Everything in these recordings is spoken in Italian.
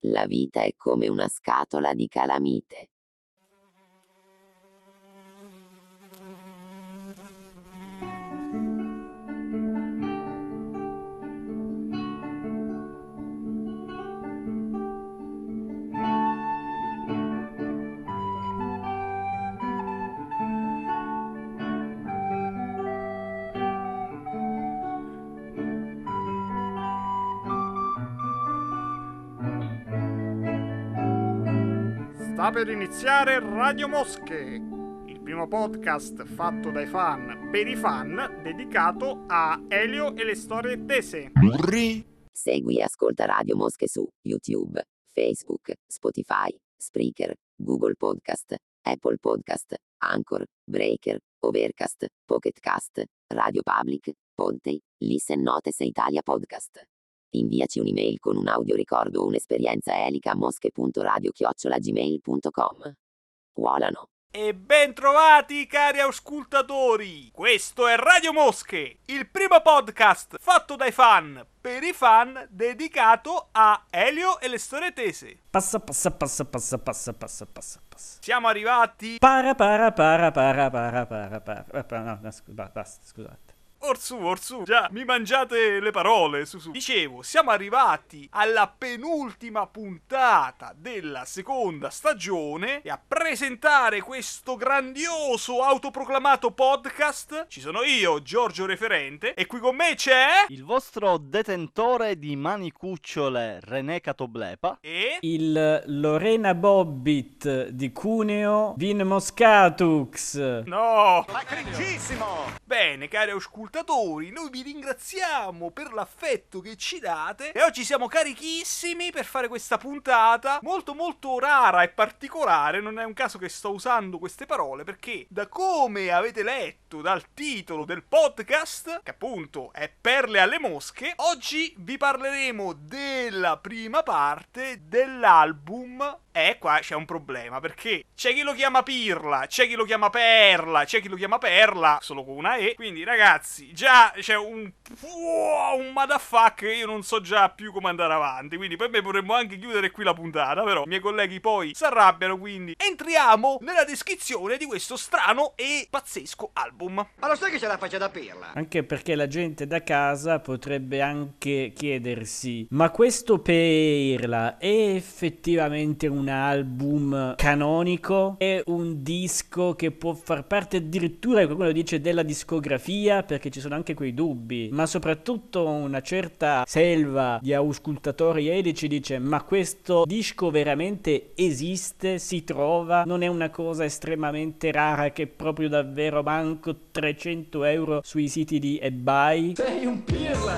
La vita è come una scatola di calamite. Sta per iniziare Radio Mosche, il primo podcast fatto dai fan per i fan dedicato a Elio e le storie tese. Segui e ascolta Radio Mosche su YouTube, Facebook, Spotify, Spreaker, Google Podcast, Apple Podcast, Anchor, Breaker, Overcast, Pocketcast, Radio Public, Podtail, Listen Notes e Italia Podcast. Inviaci un'email con un audio ricordo o un'esperienza elica a mosche.radio-gmail.com. Volano. E ben trovati cari auscultatori! Questo è Radio Mosche, il primo podcast fatto dai fan per i fan dedicato a Elio e le storie tese. Passa, passa, passa, passa, passa, passa, passa, passa. Siamo arrivati Para, para, para, para, para, para, para, para. No, no, scusa, basta, scusate. Orsù, orsù, già, mi mangiate le parole, su su. Dicevo, siamo arrivati alla penultima puntata della seconda stagione e a presentare questo grandioso autoproclamato podcast ci sono io, Giorgio Referente, e qui con me c'è... Il vostro detentore di mani cucciole René Catoblepa E... Il Lorena Bobbit di Cuneo Vin Moscatux. No! Ma Bene, cari auscultatori, noi vi ringraziamo per l'affetto che ci date e oggi siamo carichissimi per fare questa puntata molto molto rara e particolare, non è un caso che sto usando queste parole perché da come avete letto dal titolo del podcast, che appunto è Perle alle mosche, oggi vi parleremo della prima parte dell'album e qua c'è un problema perché c'è chi lo chiama Pirla, c'è chi lo chiama Perla, c'è chi lo chiama Perla, solo con una E. Quindi ragazzi, già c'è un un motherfuck io non so già più come andare avanti. Quindi per me potremmo anche chiudere qui la puntata, però i miei colleghi poi si arrabbiano, quindi entriamo nella descrizione di questo strano e pazzesco album. Ma lo sai che ce la faccia da pirla? Anche perché la gente da casa potrebbe anche chiedersi: ma questo Perla è effettivamente un album canonico? È un disco che può far parte addirittura, qualcuno dice, della discografia? Perché ci sono anche quei dubbi. Ma soprattutto una certa selva di auscultatori elici dice: ma questo disco veramente esiste? Si trova? Non è una cosa estremamente rara che proprio davvero manco 300 euro sui siti di eBay?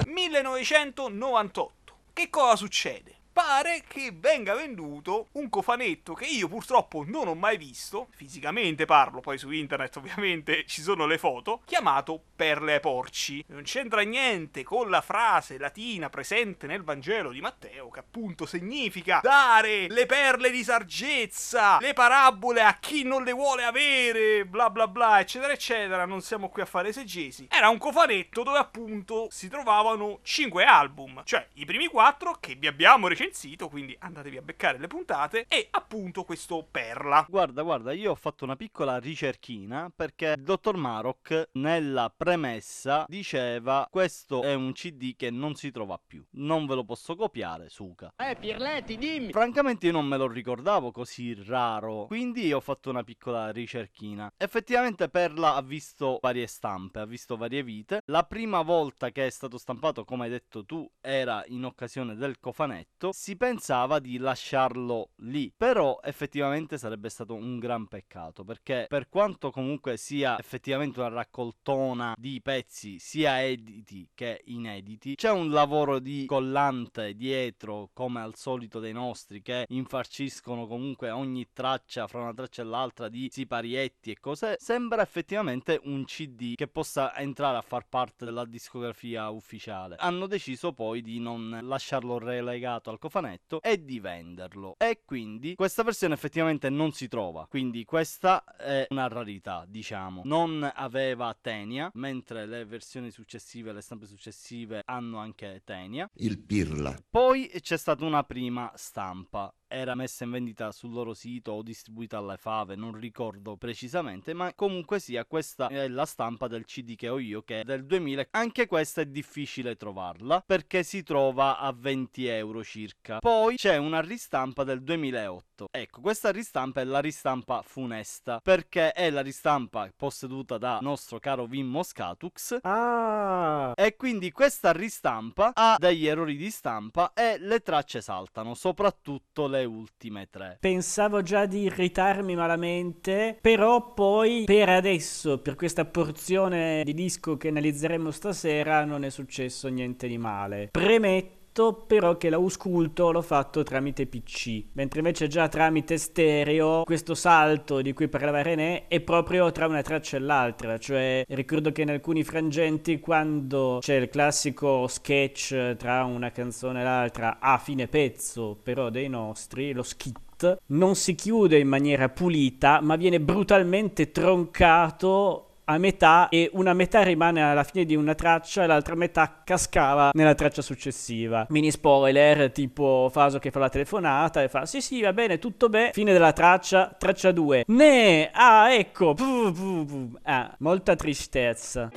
1998. Che cosa succede? Pare che venga venduto un cofanetto che io purtroppo non ho mai visto, fisicamente parlo, poi su internet ovviamente ci sono le foto, chiamato Perle ai porci. Non c'entra niente con la frase latina presente nel Vangelo di Matteo, che appunto significa dare le perle di saggezza, le parabole a chi non le vuole avere, bla bla bla, eccetera eccetera, non siamo qui a fare esegesi. Era un cofanetto dove appunto si trovavano 5 album, cioè i primi 4 che vi abbiamo recensito, quindi andatevi a beccare le puntate, e appunto questo Perla. Guarda, guarda, io ho fatto una piccola ricerchina perché il dottor Marok nella premessa diceva questo è un CD che non si trova più. Non ve lo posso copiare, Suca. Eh, Pirletti, dimmi! Francamente io non me lo ricordavo così raro, quindi ho fatto una piccola ricerchina. Effettivamente Perla ha visto varie stampe, ha visto varie vite. La prima volta che è stato stampato, come hai detto tu, era in occasione del cofanetto. Si pensava di lasciarlo lì, però effettivamente sarebbe stato un gran peccato perché per quanto comunque sia effettivamente una raccoltona di pezzi sia editi che inediti, c'è un lavoro di collante dietro come al solito dei nostri che infarciscono comunque ogni traccia fra una traccia e l'altra di siparietti e cose. Sembra effettivamente un CD che possa entrare a far parte della discografia ufficiale. Hanno deciso poi di non lasciarlo relegato al cofanetto e di venderlo. E quindi questa versione effettivamente non si trova. Quindi questa è una rarità, diciamo. Non aveva Tenia, mentre le versioni successive, le stampe successive hanno anche Tenia. Il Pirla. Poi c'è stata una prima stampa era messa in vendita sul loro sito o distribuita alle fave, non ricordo precisamente, ma comunque sia questa è la stampa del CD che ho io che è del 2000. Anche questa è difficile trovarla perché si trova a 20 euro circa. Poi c'è una ristampa del 2008. Ecco, questa ristampa è la ristampa funesta perché è la ristampa posseduta da nostro caro Vim Moscatux Ah, e quindi questa ristampa ha degli errori di stampa e le tracce saltano, soprattutto le ultime tre. pensavo già di irritarmi malamente, però poi per adesso, per questa porzione di disco che analizzeremo stasera, non è successo niente di male. Premetto però che l'ausculto l'ho fatto tramite PC, mentre invece già tramite stereo questo salto di cui parlava René è proprio tra una traccia e l'altra, cioè ricordo che in alcuni frangenti quando c'è il classico sketch tra una canzone e l'altra a fine pezzo, però dei nostri, lo skit non si chiude in maniera pulita, ma viene brutalmente troncato a metà e una metà rimane alla fine di una traccia e l'altra metà cascava nella traccia successiva. Mini spoiler, tipo Faso che fa la telefonata e fa sì sì va bene, tutto bene, fine della traccia, traccia 2. Ne, ah ecco, Puh, puh, puh. ah, molta tristezza.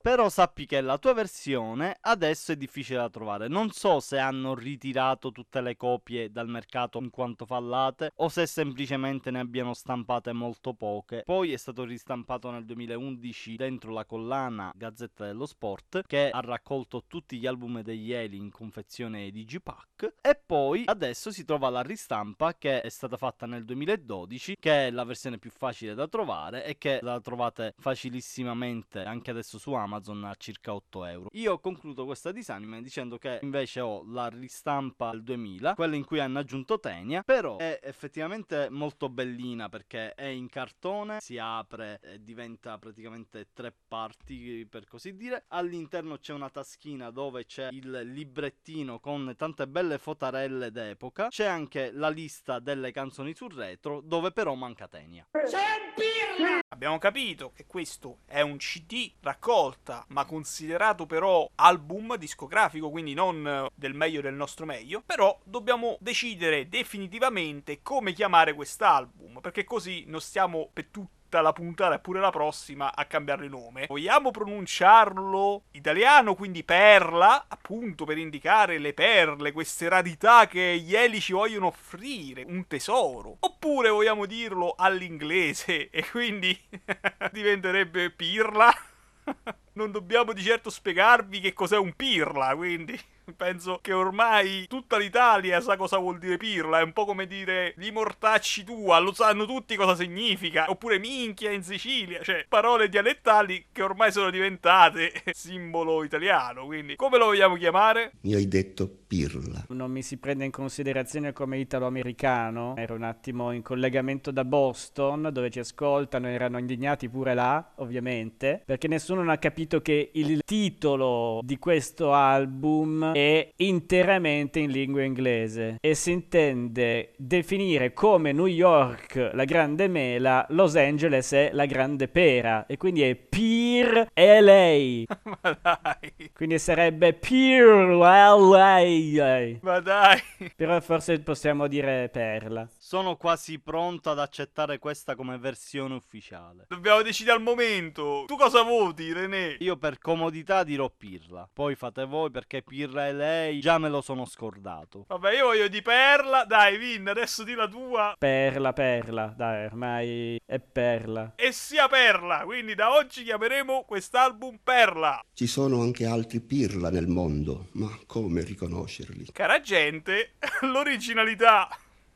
Però sappi che la tua versione adesso è difficile da trovare. Non so se hanno ritirato tutte le copie dal mercato in quanto fallate o se semplicemente ne abbiano stampate molto poche. Poi è stato ristampato nel 2011 dentro la collana Gazzetta dello Sport che ha raccolto tutti gli album degli Eli in confezione Digipack e poi adesso si trova la ristampa che è stata fatta nel 2012 che è la versione più facile da trovare e che la trovate facilissimamente anche adesso su Amazon a circa 8 euro. Io concludo questa disanime dicendo che invece ho la ristampa del 2000, quella in cui hanno aggiunto Tenia, però è effettivamente molto bellina perché è in cartone, si apre e diventa praticamente tre parti per così dire. All'interno c'è una taschina dove c'è il librettino con tante belle fotarelle d'epoca. C'è anche la lista delle canzoni sul retro dove però manca Tenia. Abbiamo capito che questo è un CD raccolta, ma considerato però album discografico, quindi non del meglio del nostro meglio. Però dobbiamo decidere definitivamente come chiamare quest'album, perché così non stiamo per tutta la puntata e pure la prossima a cambiare nome. Vogliamo pronunciarlo italiano, quindi perla, appunto per indicare le perle, queste rarità che gli Eli ci vogliono offrire, un tesoro. Oppure vogliamo dirlo all'inglese e quindi diventerebbe pirla. Non dobbiamo di certo spiegarvi che cos'è un pirla, quindi penso che ormai tutta l'Italia sa cosa vuol dire pirla. È un po' come dire gli mortacci tua, lo sanno tutti cosa significa. Oppure minchia in Sicilia, cioè parole dialettali che ormai sono diventate simbolo italiano. Quindi come lo vogliamo chiamare? Mi hai detto Pirla. Non mi si prende in considerazione come italo-americano. Ero un attimo in collegamento da Boston, dove ci ascoltano, erano indignati pure là, ovviamente, perché nessuno non ha capito che il titolo di questo album è interamente in lingua inglese e si intende definire come New York la grande mela, Los Angeles è la grande pera e quindi è Peer LA. Ma dai, Quindi sarebbe Peer LA. ma dai. Però forse possiamo dire perla. Sono quasi pronto ad accettare questa come versione ufficiale. Dobbiamo decidere al momento. Tu cosa voti, René? Io per comodità dirò Pirla. Poi fate voi perché Pirla e lei già me lo sono scordato. Vabbè, io voglio di perla. Dai, Vin, adesso di la tua. Perla, perla. Dai, ormai è perla. E sia perla. Quindi da oggi chiameremo quest'album Perla. Ci sono anche altri Pirla nel mondo, ma come riconoscerli? Cara gente, l'originalità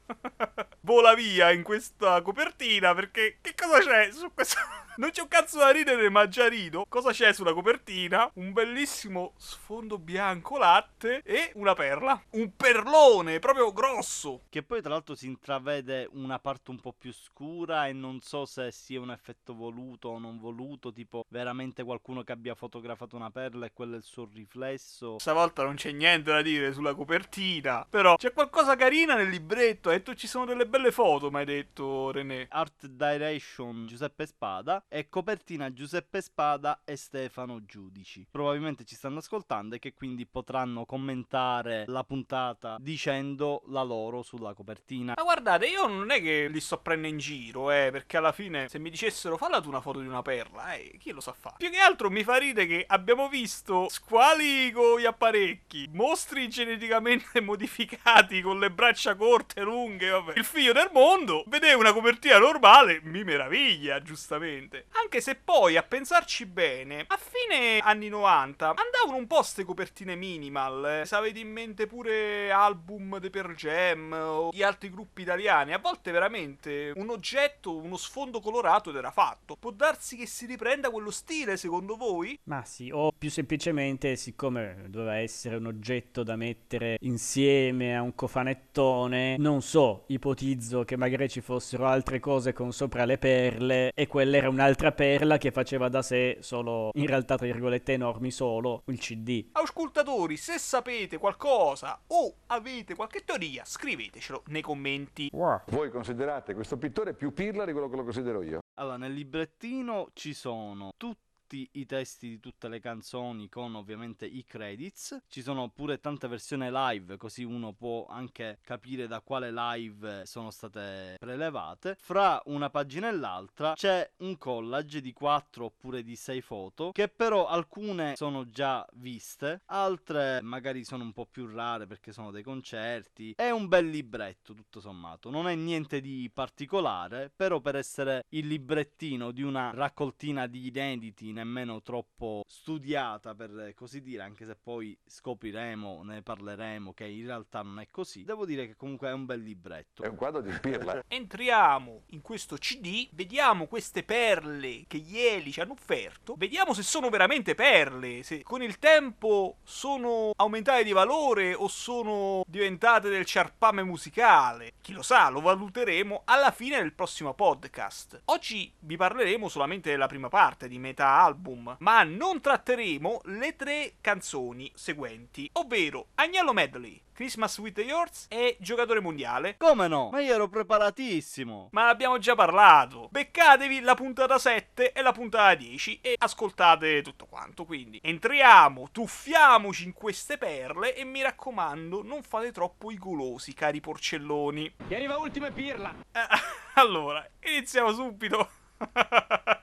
vola via in questa copertina perché che cosa c'è su questa non c'è un cazzo da ridere, ma già rido. Cosa c'è sulla copertina? Un bellissimo sfondo bianco latte e una perla. Un perlone, proprio grosso. Che poi tra l'altro si intravede una parte un po' più scura e non so se sia un effetto voluto o non voluto, tipo veramente qualcuno che abbia fotografato una perla e quello è il suo riflesso. Stavolta non c'è niente da dire sulla copertina, però c'è qualcosa carina nel libretto. Hai detto ci sono delle belle foto, mi hai detto René. Art Direction Giuseppe Spada e copertina Giuseppe Spada e Stefano Giudici. Probabilmente ci stanno ascoltando e che quindi potranno commentare la puntata dicendo la loro sulla copertina. Ma guardate, io non è che li sto prendendo in giro, eh, perché alla fine se mi dicessero falla tu una foto di una perla, eh, chi lo sa fare? Più che altro mi fa ridere che abbiamo visto squali con gli apparecchi, mostri geneticamente modificati con le braccia corte, lunghe, vabbè. Il figlio del mondo, vedere una copertina normale, mi meraviglia, giustamente. Anche se poi, a pensarci bene, a fine anni 90 andavano un po' ste copertine minimal, eh. se avete in mente pure album The Pearl Jam o di altri gruppi italiani, a volte veramente un oggetto, uno sfondo colorato ed era fatto. Può darsi che si riprenda quello stile, secondo voi? Ma sì, o più semplicemente, siccome doveva essere un oggetto da mettere insieme a un cofanettone, non so, ipotizzo che magari ci fossero altre cose con sopra le perle e quella era un'altra perla che faceva da sé solo, in realtà tra virgolette enormi solo, il CD. Auscultatori, se sapete qualcosa o avete qualche teoria, scrivetecelo nei commenti. Voi considerate questo pittore più pirla di quello che lo considero io? Allora, nel librettino ci sono tutti i testi di tutte le canzoni con ovviamente i credits. Ci sono pure tante versioni live, così uno può anche capire da quale live sono state prelevate. Fra una pagina e l'altra c'è un collage di 4 oppure di 6 foto, che però alcune sono già viste, altre magari sono un po' più rare perché sono dei concerti. È un bel libretto, tutto sommato. Non è niente di particolare, però per essere il librettino di una raccoltina di inediti nemmeno troppo studiata per così dire, anche se poi scopriremo, ne parleremo che in realtà non è così. Devo dire che comunque è un bel libretto. È un quadro di pirla. Entriamo in questo CD, vediamo queste perle che gli Eli ci hanno offerto, vediamo se sono veramente perle, se con il tempo sono aumentate di valore o sono diventate del ciarpame musicale. Chi lo sa, lo valuteremo alla fine del prossimo podcast. Oggi vi parleremo solamente della prima parte di metà album, ma non tratteremo le tre canzoni seguenti, ovvero Agnello Medley, Christmas with the Yours e Giocatore Mondiale. Come no? Ma io ero preparatissimo. Ma abbiamo già parlato. Beccatevi la puntata 7 e la puntata 10 e ascoltate tutto quanto. Quindi entriamo, tuffiamoci in queste perle e mi raccomando, non fate troppo i golosi, cari porcelloni. Chi arriva ultimo è pirla. Eh, allora, iniziamo subito.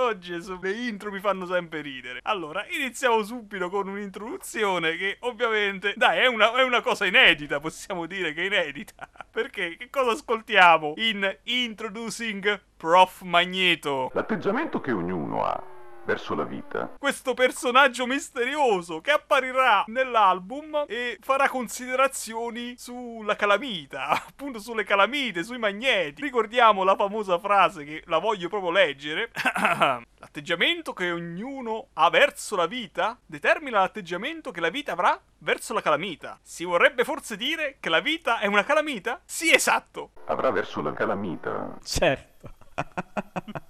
Oh Gesù, le intro mi fanno sempre ridere. Allora, iniziamo subito con un'introduzione che ovviamente, dai, è una, è una cosa inedita, possiamo dire che è inedita. Perché che cosa ascoltiamo in Introducing Prof Magneto? L'atteggiamento che ognuno ha verso la vita Questo personaggio misterioso che apparirà nell'album e farà considerazioni sulla calamita, appunto sulle calamite, sui magneti. Ricordiamo la famosa frase che la voglio proprio leggere. L'atteggiamento che ognuno ha verso la vita determina l'atteggiamento che la vita avrà verso la calamita. Si vorrebbe forse dire che la vita è una calamita? Sì, esatto. avrà verso la calamita Certo.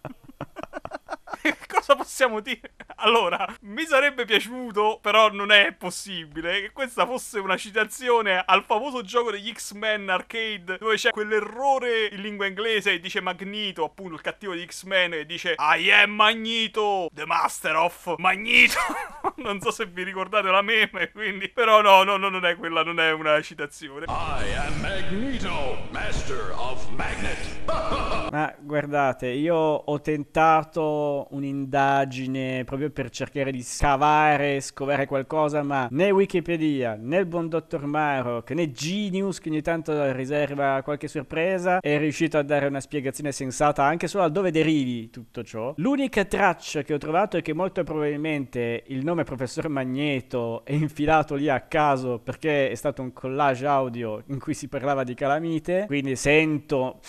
Cosa possiamo dire? Allora, mi sarebbe piaciuto, però non è possibile, che questa fosse una citazione al famoso gioco degli X-Men arcade, dove c'è quell'errore in lingua inglese e dice Magneto, appunto il cattivo di X-Men, e dice I am Magneto, the master of Magneto. non so se vi ricordate la meme, quindi... Però no, no, no, non è quella, non è una citazione. I am Magneto, master of magnet. Ma guardate, io ho tentato un'indagine proprio per cercare di scavare, scovare qualcosa, ma né Wikipedia, né il buon dottor Marok, né Genius, che ogni tanto riserva qualche sorpresa, è riuscito a dare una spiegazione sensata anche solo a dove derivi tutto ciò. L'unica traccia che ho trovato è che molto probabilmente il nome professor Magneto è infilato lì a caso perché è stato un collage audio in cui si parlava di calamite, quindi sento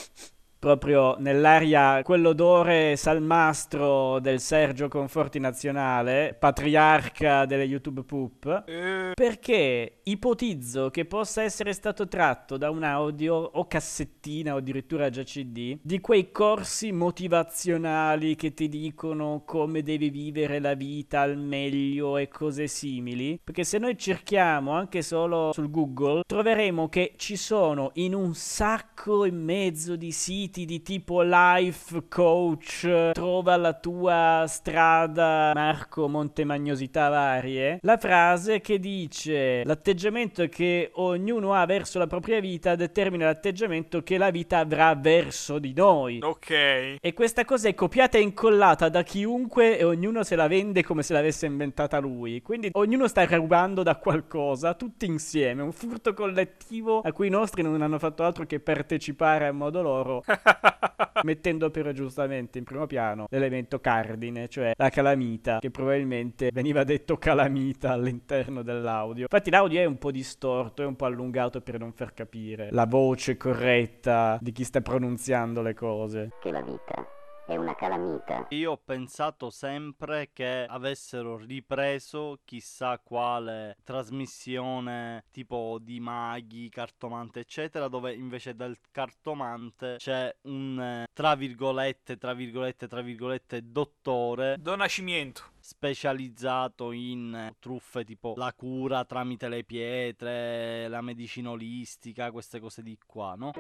proprio nell'aria quell'odore salmastro del Sergio Conforti Nazionale, patriarca delle YouTube Poop, Eh, perché ipotizzo che possa essere stato tratto da un audio o cassettina o addirittura già CD di quei corsi motivazionali che ti dicono come devi vivere la vita al meglio e cose simili. Perché se noi cerchiamo anche solo sul Google, troveremo che ci sono in un sacco e mezzo di siti di tipo life coach, trova la tua strada, Marco Montemagnosità varie, la frase che dice l'atteggiamento che ognuno ha verso la propria vita determina l'atteggiamento che la vita avrà verso di noi. ok. E questa cosa è copiata e incollata da chiunque e ognuno se la vende come se l'avesse inventata lui. Quindi ognuno sta rubando da qualcosa, tutti insieme, un furto collettivo a cui i nostri non hanno fatto altro che partecipare a modo loro, mettendo però giustamente in primo piano l'elemento cardine, cioè la calamita, che probabilmente veniva detto calamita all'interno dell'audio. Infatti l'audio è un po' distorto, è un po' allungato per non far capire la voce corretta di chi sta pronunziando le cose. Che la vita è una calamita. Io ho pensato sempre che avessero ripreso chissà quale trasmissione tipo di maghi, cartomante, eccetera, dove invece del cartomante c'è un eh, tra virgolette, tra virgolette, tra virgolette dottore Don Cimiento. specializzato in eh, truffe tipo la cura tramite le pietre, la medicina olistica, queste cose di qua, no?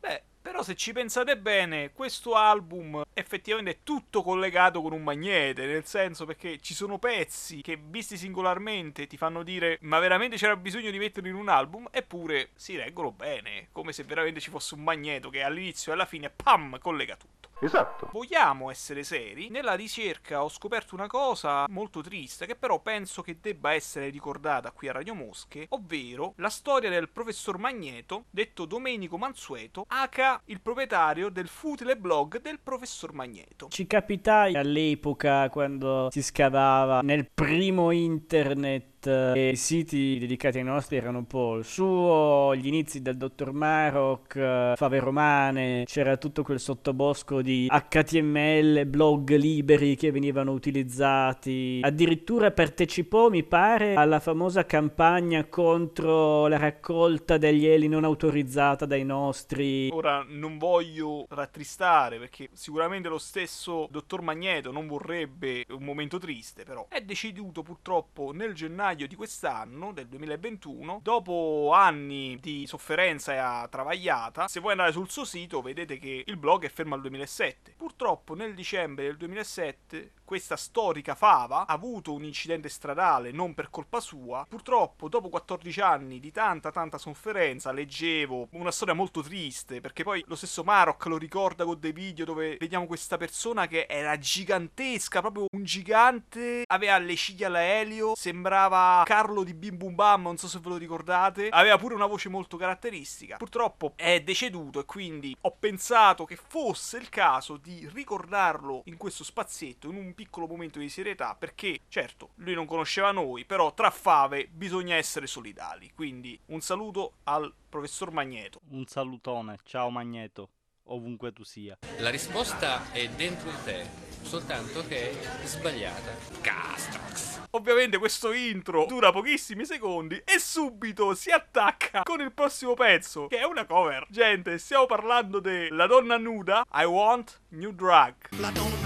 Beh, però se ci pensate bene, questo album effettivamente è tutto collegato con un magnete, nel senso perché ci sono pezzi che visti singolarmente ti fanno dire ma veramente c'era bisogno di metterli in un album, eppure si reggono bene, come se veramente ci fosse un magneto che all'inizio e alla fine, pam, collega tutto. Esatto. Vogliamo essere seri? Nella ricerca ho scoperto una cosa molto triste che però penso che debba essere ricordata qui a Radio Mosche, ovvero la storia del professor Magneto, detto Domenico Mansueto, aka il proprietario del futile blog del professor Magneto. Ci capitai all'epoca quando si scavava nel primo internet e i siti dedicati ai nostri erano un po' il suo, gli inizi del dottor Maroc, eh, Fave Romane, c'era tutto quel sottobosco di HTML, blog liberi che venivano utilizzati. Addirittura partecipò, mi pare, alla famosa campagna contro la raccolta degli eli non autorizzata dai nostri. Ora non voglio rattristare perché sicuramente lo stesso dottor Magneto non vorrebbe un momento triste, però è deceduto purtroppo nel gennaio di quest'anno, del 2021, dopo anni di sofferenza travagliata. Se voi andate sul suo sito vedete che il blog è fermo al 2007. Purtroppo nel dicembre del 2007 questa storica fava ha avuto un incidente stradale non per colpa sua. Purtroppo, dopo 14 anni di tanta tanta sofferenza, leggevo una storia molto triste. Perché poi lo stesso Maroc lo ricorda con dei video dove vediamo questa persona che era gigantesca, proprio un gigante. Aveva le ciglia alla Elio, sembrava Carlo di Bim Bum Bam, non so se ve lo ricordate. Aveva pure una voce molto caratteristica. Purtroppo è deceduto e quindi ho pensato che fosse il caso di ricordarlo in questo spazietto, in un piccolo momento di serietà perché certo lui non conosceva noi però tra fave bisogna essere solidali quindi un saluto al professor Magneto Un salutone, ciao Magneto, ovunque tu sia. La risposta è dentro di te, soltanto che è sbagliata. Castrox. ovviamente questo intro dura pochissimi secondi e subito si attacca con il prossimo pezzo che è una cover gente stiamo parlando della donna nuda I want new drug la donna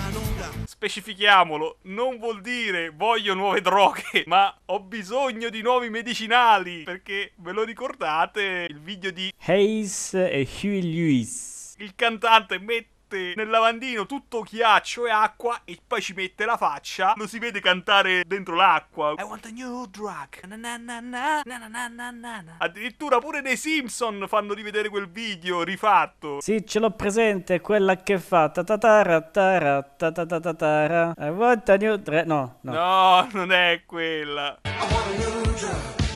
specifichiamolo non vuol dire voglio nuove droghe ma ho bisogno di nuovi medicinali perché ve lo ricordate il video di Hayes e Huey Lewis. il cantante mette nel lavandino tutto ghiaccio e acqua e poi ci mette la faccia lo si vede cantare dentro l'acqua. I want a new drug. Na na na na, na na na na na na. addirittura pure nei Simpson fanno rivedere quel video rifatto. Sì, ce l'ho presente, quella che fa I want a new dre- No, no. no non è quella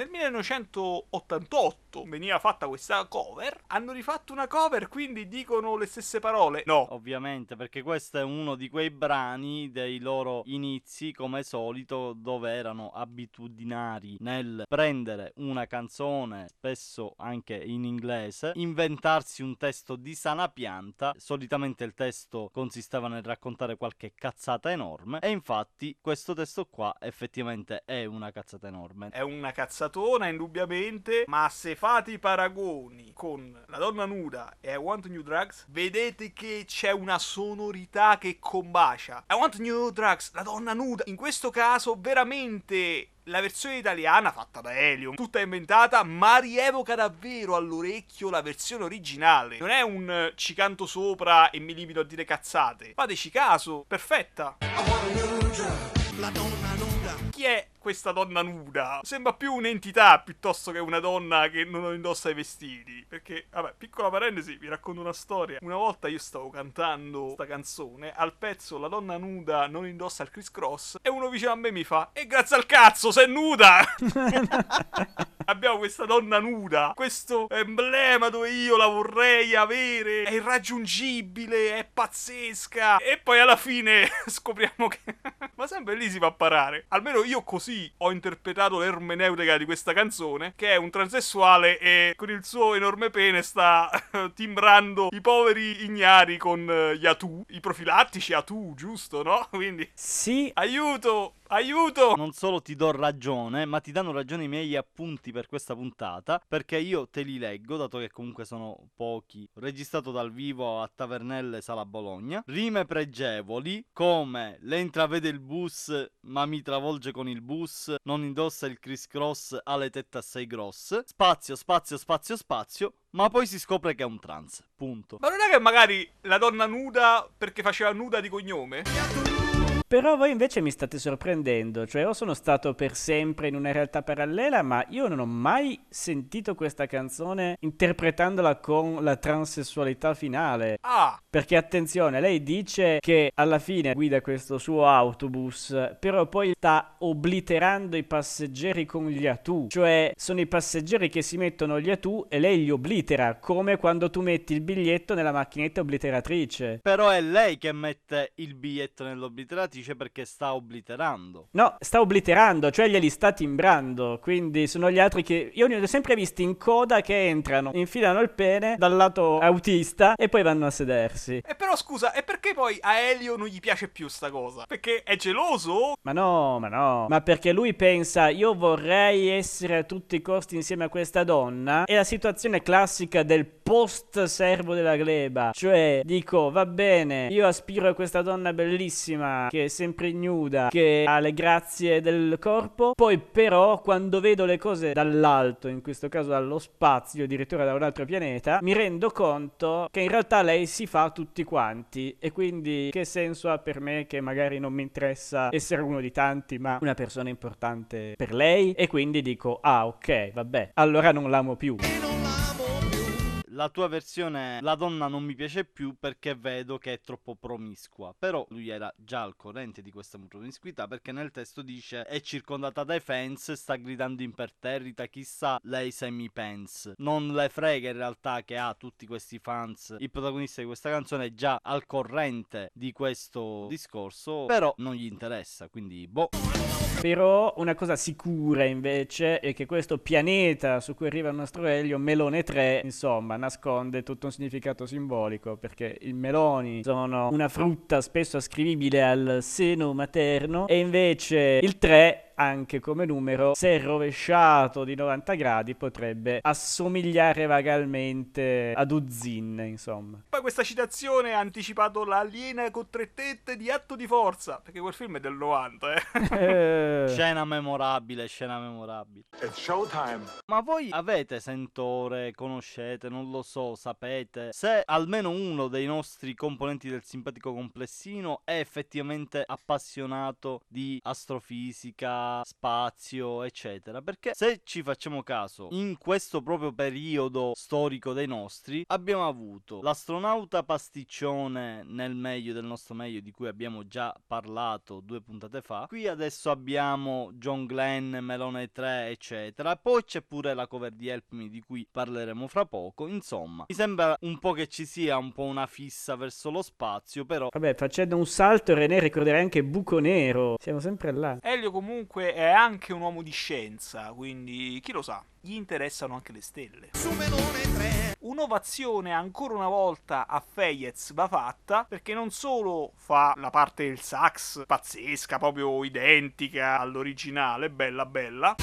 Nel 1988 veniva fatta questa cover, hanno rifatto una cover, quindi dicono le stesse parole. No. Ovviamente, perché questo è uno di quei brani dei loro inizi, come solito, dove erano abitudinari nel prendere una canzone, spesso anche in inglese, inventarsi un testo di sana pianta. Solitamente il testo consisteva nel raccontare qualche cazzata enorme, e infatti questo testo qua effettivamente è una cazzata enorme. È una cazzatona, indubbiamente, ma se fate i paragoni con La donna nuda e I Want New Drugs, vedete che c'è una sonorità che combacia. I Want New Drugs, la donna nuda. In questo caso, veramente la versione italiana fatta da Elio, tutta inventata, ma rievoca davvero all'orecchio la versione originale. Non è un eh, ci canto sopra e mi limito a dire cazzate. Fateci caso, perfetta. La donna nuda. Chi è questa donna nuda? Sembra più un'entità piuttosto che una donna che non indossa i vestiti. Perché, vabbè, piccola parentesi, vi racconto una storia. Una volta io stavo cantando questa canzone, al pezzo La donna nuda non indossa il criss cross, e uno vicino a me mi fa, e grazie al cazzo, sei nuda! Abbiamo questa donna nuda, questo emblema dove io la vorrei avere, è irraggiungibile, è pazzesca. E poi alla fine scopriamo che... Ma sempre lì si va a parare. Almeno io così ho interpretato l'ermeneutica di questa canzone, che è un transessuale e con il suo enorme pene sta timbrando i poveri ignari con uh, gli atu, i profilattici atu, giusto, no? Quindi... Sì. Aiuto! Aiuto! Non solo ti do ragione, ma ti danno ragione i miei appunti per questa puntata, perché io te li leggo, dato che comunque sono pochi. Registrato dal vivo a Tavernelle Sala Bologna. Rime pregevoli, come le intravede il bus, ma mi travolge con il bus, non indossa il criss cross, ha le tette assai grosse. Spazio, spazio, spazio, spazio. Ma poi si scopre che è un trans. Punto. Ma non è che magari la donna nuda perché faceva nuda di cognome? Però voi invece mi state sorprendendo, cioè io sono stato per sempre in una realtà parallela, ma io non ho mai sentito questa canzone interpretandola con la transessualità finale. Ah! Perché attenzione, lei dice che alla fine guida questo suo autobus, però poi sta obliterando i passeggeri con gli atu, cioè sono i passeggeri che si mettono gli atu e lei li oblitera, come quando tu metti il biglietto nella macchinetta obliteratrice. Però è lei che mette il biglietto nell'obliteratrice perché sta obliterando. No, sta obliterando, cioè glieli sta timbrando. Quindi sono gli altri che. Io li ho sempre visti in coda che entrano, infilano il pene dal lato autista e poi vanno a sedersi. E però scusa, e perché poi a Elio non gli piace più sta cosa? Perché è geloso? Ma no, ma no. Ma perché lui pensa, io vorrei essere a tutti i costi insieme a questa donna. È la situazione classica del post servo della gleba. Cioè, dico, va bene, io aspiro a questa donna bellissima che è sempre ignuda, che ha le grazie del corpo. Poi, però, quando vedo le cose dall'alto, in questo caso dallo spazio, addirittura da un altro pianeta, mi rendo conto che in realtà lei si fa tutti quanti. E quindi, che senso ha per me che magari non mi interessa essere uno di tanti, ma una persona importante per lei? E quindi dico, ah, ok, vabbè, allora non l'amo più. La tua versione La donna non mi piace più perché vedo che è troppo promiscua. Però lui era già al corrente di questa promiscuità perché nel testo dice è circondata dai fans, sta gridando imperterrita, chissà lei se mi pensa. Non le frega in realtà che ha tutti questi fans. Il protagonista di questa canzone è già al corrente di questo discorso, però non gli interessa, quindi boh. Però una cosa sicura invece è che questo pianeta su cui arriva il nostro Elio, Melone 3, insomma, nasconde tutto un significato simbolico perché i meloni sono una frutta spesso ascrivibile al seno materno e invece il 3 anche come numero, se rovesciato di 90 gradi, potrebbe assomigliare vagamente ad Uzzin, insomma. Poi questa citazione ha anticipato l'aliena con tre tette di atto di forza, perché quel film è del 90, eh. scena memorabile, scena memorabile. It's showtime. Ma voi avete sentore, conoscete, non lo so, sapete, se almeno uno dei nostri componenti del simpatico complessino è effettivamente appassionato di astrofisica, vita, spazio, eccetera. Perché se ci facciamo caso, in questo proprio periodo storico dei nostri, abbiamo avuto l'astronauta pasticcione nel meglio del nostro meglio di cui abbiamo già parlato due puntate fa. Qui adesso abbiamo John Glenn, Melone 3, eccetera. Poi c'è pure la cover di Help Me di cui parleremo fra poco. Insomma, mi sembra un po' che ci sia un po' una fissa verso lo spazio, però Vabbè, facendo un salto, René ricorderei anche Buco Nero. Siamo sempre là. Elio comunque è anche un uomo di scienza, quindi chi lo sa, gli interessano anche le stelle. Un'ovazione ancora una volta a Feyez va fatta perché non solo fa la parte del sax pazzesca, proprio identica all'originale, bella bella,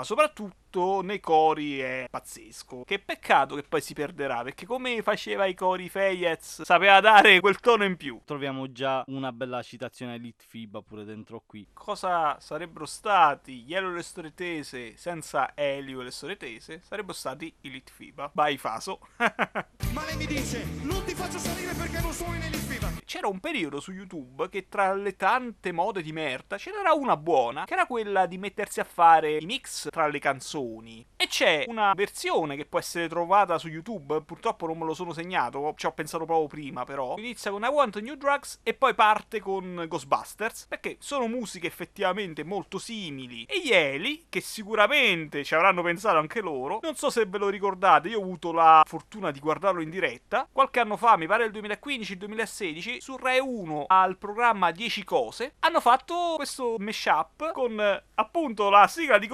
ma soprattutto nei cori è pazzesco. Che peccato che poi si perderà, perché come faceva i cori Feyez, sapeva dare quel tono in più. troviamo già una bella citazione Elite FIBA pure dentro qui. Cosa sarebbero stati gli Elio e le storie tese senza Elio e le storie tese? Sarebbero stati i Lit FIBA. By Faso. Ma lei mi dice, non ti faccio salire perché non sono in Elite FIBA. C'era un periodo su YouTube che tra le tante mode di merda ce n'era una buona, che era quella di mettersi a fare i mix tra le canzoni. E c'è una versione che può essere trovata su YouTube, purtroppo non me lo sono segnato, ci ho pensato proprio prima però. Inizia con I Want New Drugs e poi parte con Ghostbusters, perché sono musiche effettivamente molto simili. E gli Eli, che sicuramente ci avranno pensato anche loro, non so se ve lo ricordate, io ho avuto la fortuna di guardarlo in diretta, qualche anno fa, mi pare il 2015-2016, su Rai 1 al programma 10 cose, hanno fatto questo mashup con appunto la sigla di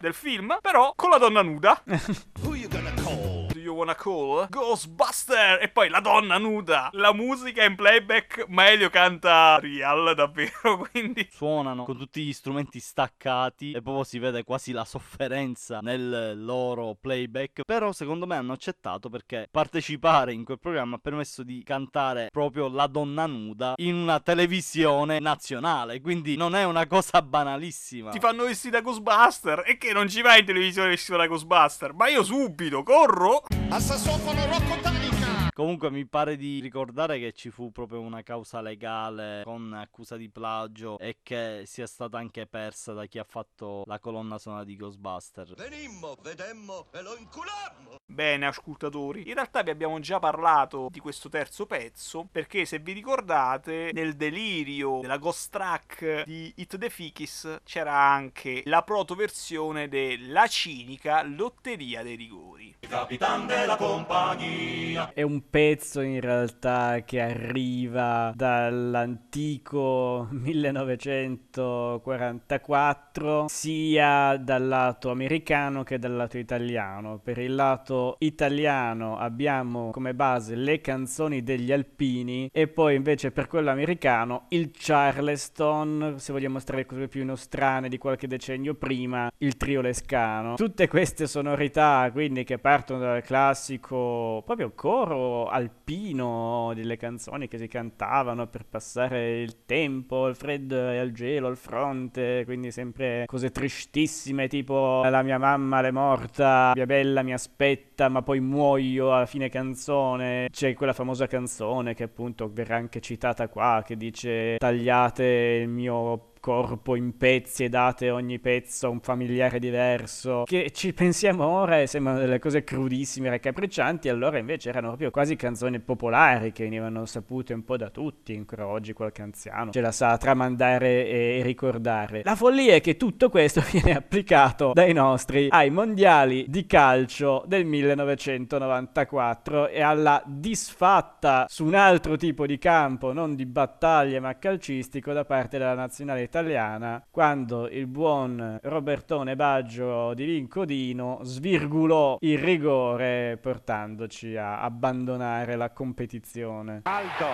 Del film, però con la donna nuda. You wanna call? Ghostbuster! E poi la donna nuda. La musica in playback, ma Elio canta real davvero, quindi... Suonano con tutti gli strumenti staccati e proprio si vede quasi la sofferenza nel loro playback. Però secondo me hanno accettato perché partecipare in quel programma ha permesso di cantare proprio la donna nuda in una televisione nazionale. Quindi non è una cosa banalissima. Ti fanno vestire da Ghostbuster e che non ci vai in televisione vestito da Ghostbuster. Ma io subito, corro! Al sassofono Rocco Tanica. Comunque mi pare di ricordare che ci fu proprio una causa legale con accusa di plagio e che sia stata anche persa da chi ha fatto la colonna sonora di Ghostbuster. Venimmo, vedemmo e lo inculammo. Bene, ascoltatori. In realtà vi abbiamo già parlato di questo terzo pezzo, perché se vi ricordate, nel delirio della ghost track di Hit the Fikis c'era anche la protoversione della cinica Lotteria dei Rigori. Capitan della compagnia. È un pezzo in realtà che arriva dall'antico 1944 sia dal lato americano che dal lato italiano. Per il lato italiano abbiamo come base le canzoni degli alpini e poi invece per quello americano il Charleston, se vogliamo stare cose più nostrane di qualche decennio prima, il trio lescano. Tutte queste sonorità quindi che partono dal classico proprio coro alpino delle canzoni che si cantavano per passare il tempo, il freddo e il gelo al fronte, quindi sempre cose tristissime tipo la mia mamma è morta, mia bella mi aspetta ma poi muoio a fine canzone. C'è quella famosa canzone che appunto verrà anche citata qua che dice tagliate il mio corpo in pezzi e date ogni pezzo a un familiare diverso. Che ci pensiamo ora e sembrano delle cose crudissime, raccapriccianti, allora invece erano proprio quasi canzoni popolari che venivano sapute un po' da tutti, ancora oggi qualche anziano ce la sa tramandare e ricordare. La follia è che tutto questo viene applicato dai nostri ai mondiali di calcio del 1994 e alla disfatta su un altro tipo di campo, non di battaglia ma calcistico da parte della nazionale italiana quando il buon Robertone Baggio di Vincodino svirgolò il rigore portandoci a abbandonare la competizione. Alto,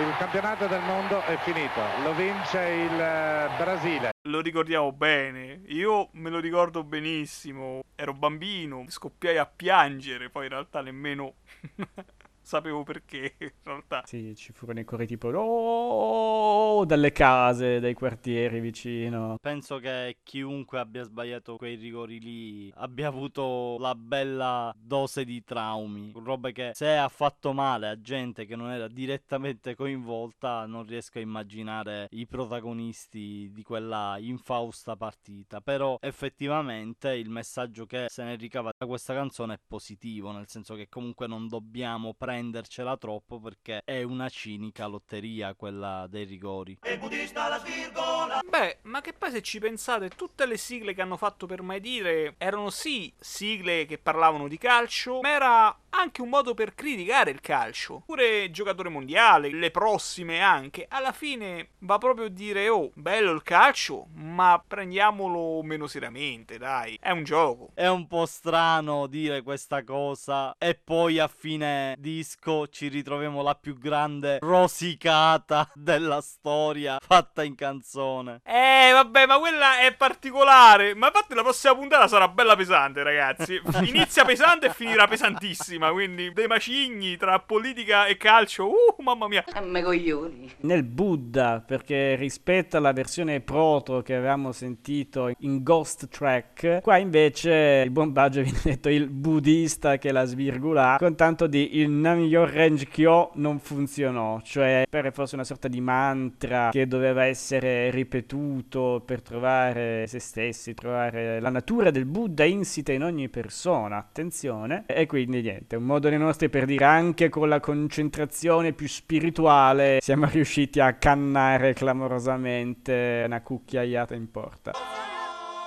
il campionato del mondo è finito, lo vince il eh, Brasile. Lo ricordiamo bene, io me lo ricordo benissimo, ero bambino, scoppiai a piangere, poi in realtà nemmeno... sapevo perché in realtà. Sì, ci furono i cori tipo oh, dalle case, dai quartieri vicino. Penso che chiunque abbia sbagliato quei rigori lì abbia avuto la bella dose di traumi. Robe che se ha fatto male a gente che non era direttamente coinvolta, non riesco a immaginare i protagonisti di quella infausta partita. Però effettivamente il messaggio che se ne ricava da questa canzone è positivo, nel senso che comunque non dobbiamo prendercela troppo perché è una cinica lotteria quella dei rigori. Beh, ma che poi se ci pensate, tutte le sigle che hanno fatto per mai dire erano sì sigle che parlavano di calcio, ma era anche un modo per criticare il calcio. Pure giocatore mondiale, le prossime anche. Alla fine va proprio a dire, oh, bello il calcio, ma prendiamolo meno seriamente, dai. È un gioco. È un po' strano dire questa cosa e poi a fine disco ci ritroviamo la più grande rosicata della storia fatta in canzone. Eh, vabbè, ma quella è particolare. Ma infatti la prossima puntata sarà bella pesante, ragazzi. Inizia pesante e finirà pesantissima. Quindi dei macigni tra politica e calcio. Uh, mamma mia. Me coglioni. Nel Buddha, perché rispetto alla versione proto che avevamo sentito in Ghost Track, qua invece il buon Baggio viene detto il buddista che la svirgula, con tanto di il Namyor Range Kyo non funzionò, cioè per fosse una sorta di mantra che doveva essere ripetuto per trovare se stessi, trovare la natura del Buddha insita in ogni persona, attenzione, e quindi niente, un modo dei nostri per dire anche con la concentrazione più spirituale siamo riusciti a cannare clamorosamente una cucchiaiata in porta.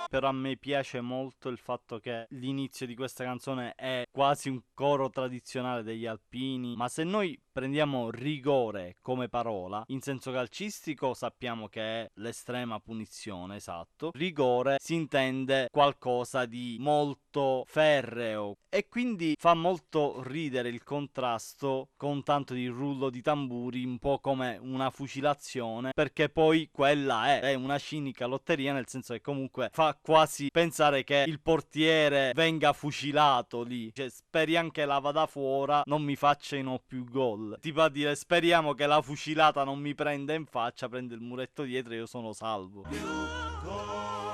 Però a me piace molto il fatto che l'inizio di questa canzone è quasi un coro tradizionale degli alpini, ma se noi prendiamo rigore come parola, in senso calcistico sappiamo che è l'estrema punizione, esatto. Rigore si intende qualcosa di molto ferreo e quindi fa molto ridere il contrasto con tanto di rullo di tamburi, un po' come una fucilazione, perché poi quella è, è una cinica lotteria nel senso che comunque fa quasi pensare che il portiere venga fucilato lì, cioè speriamo che la vada fuori, non mi facciano più gol. Tipo a dire speriamo che la fucilata non mi prenda in faccia, prende il muretto dietro e io sono salvo.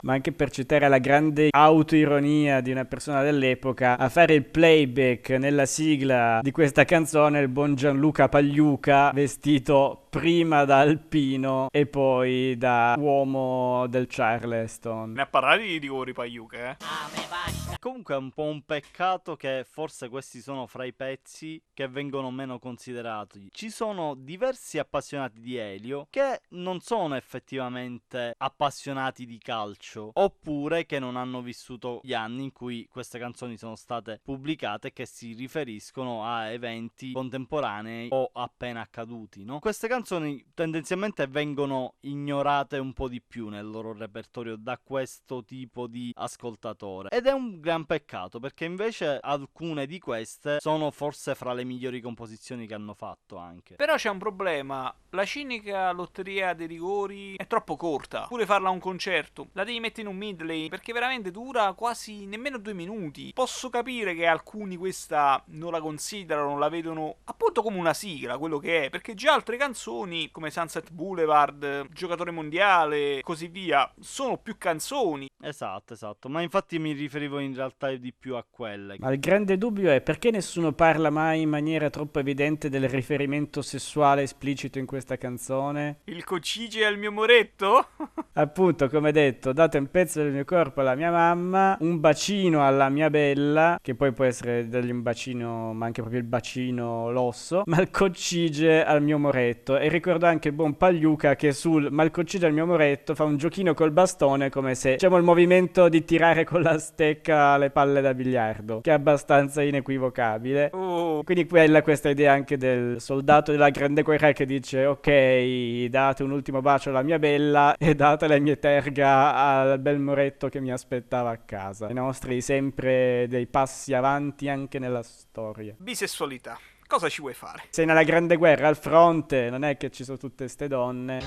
Ma anche per citare la grande autoironia di una persona dell'epoca, a fare il playback nella sigla di questa canzone il buon Gianluca Pagliuca vestito prima da alpino e poi da uomo del Charleston. Ne ha parlato di rigori Pagliuca, eh? Comunque è un po' un peccato che forse questi sono fra i pezzi che vengono meno considerati. Ci sono diversi appassionati di Elio che non sono effettivamente appassionati di calcio, oppure che non hanno vissuto gli anni in cui queste canzoni sono state pubblicate che si riferiscono a eventi contemporanei o appena accaduti, no? Queste canzoni tendenzialmente vengono ignorate un po' di più nel loro repertorio da questo tipo di ascoltatore ed è un gran peccato perché invece alcune di queste sono forse fra le migliori composizioni che hanno fatto anche. Però c'è un problema, la cinica lotteria dei rigori è troppo corta, pure farla a un concerto, la devi mettere in un medley perché veramente dura quasi nemmeno due minuti. Posso capire che alcuni questa non la considerano, la vedono appunto come una sigla, quello che è, perché già altre canzoni come Sunset Boulevard, Giocatore Mondiale, così via, sono più canzoni. Esatto, esatto, ma infatti mi riferivo in realtà di più a quelle. Ma il grande dubbio è perché nessuno parla mai in maniera troppo evidente del riferimento sessuale esplicito in questa canzone? Il cocige è il mio moretto? Appunto, come detto, date un pezzo del mio corpo alla mia mamma, un bacino alla mia bella, che poi può essere degli un bacino, ma anche proprio il bacino l'osso, ma il coccige al mio moretto. E ricordo anche il buon Pagliuca che sul ma il coccige al mio moretto fa un giochino col bastone come se, diciamo, il movimento di tirare con la stecca le palle da biliardo, che è abbastanza inequivocabile. Oh. Quindi quella questa idea anche del soldato della grande guerra che dice ok, date un ultimo bacio alla mia bella e date le mie terga al bel moretto che mi aspettava a casa. I nostri sempre dei passi avanti anche nella storia. Bisessualità. Cosa ci vuoi fare? Sei nella grande guerra al fronte, non è che ci sono tutte ste donne.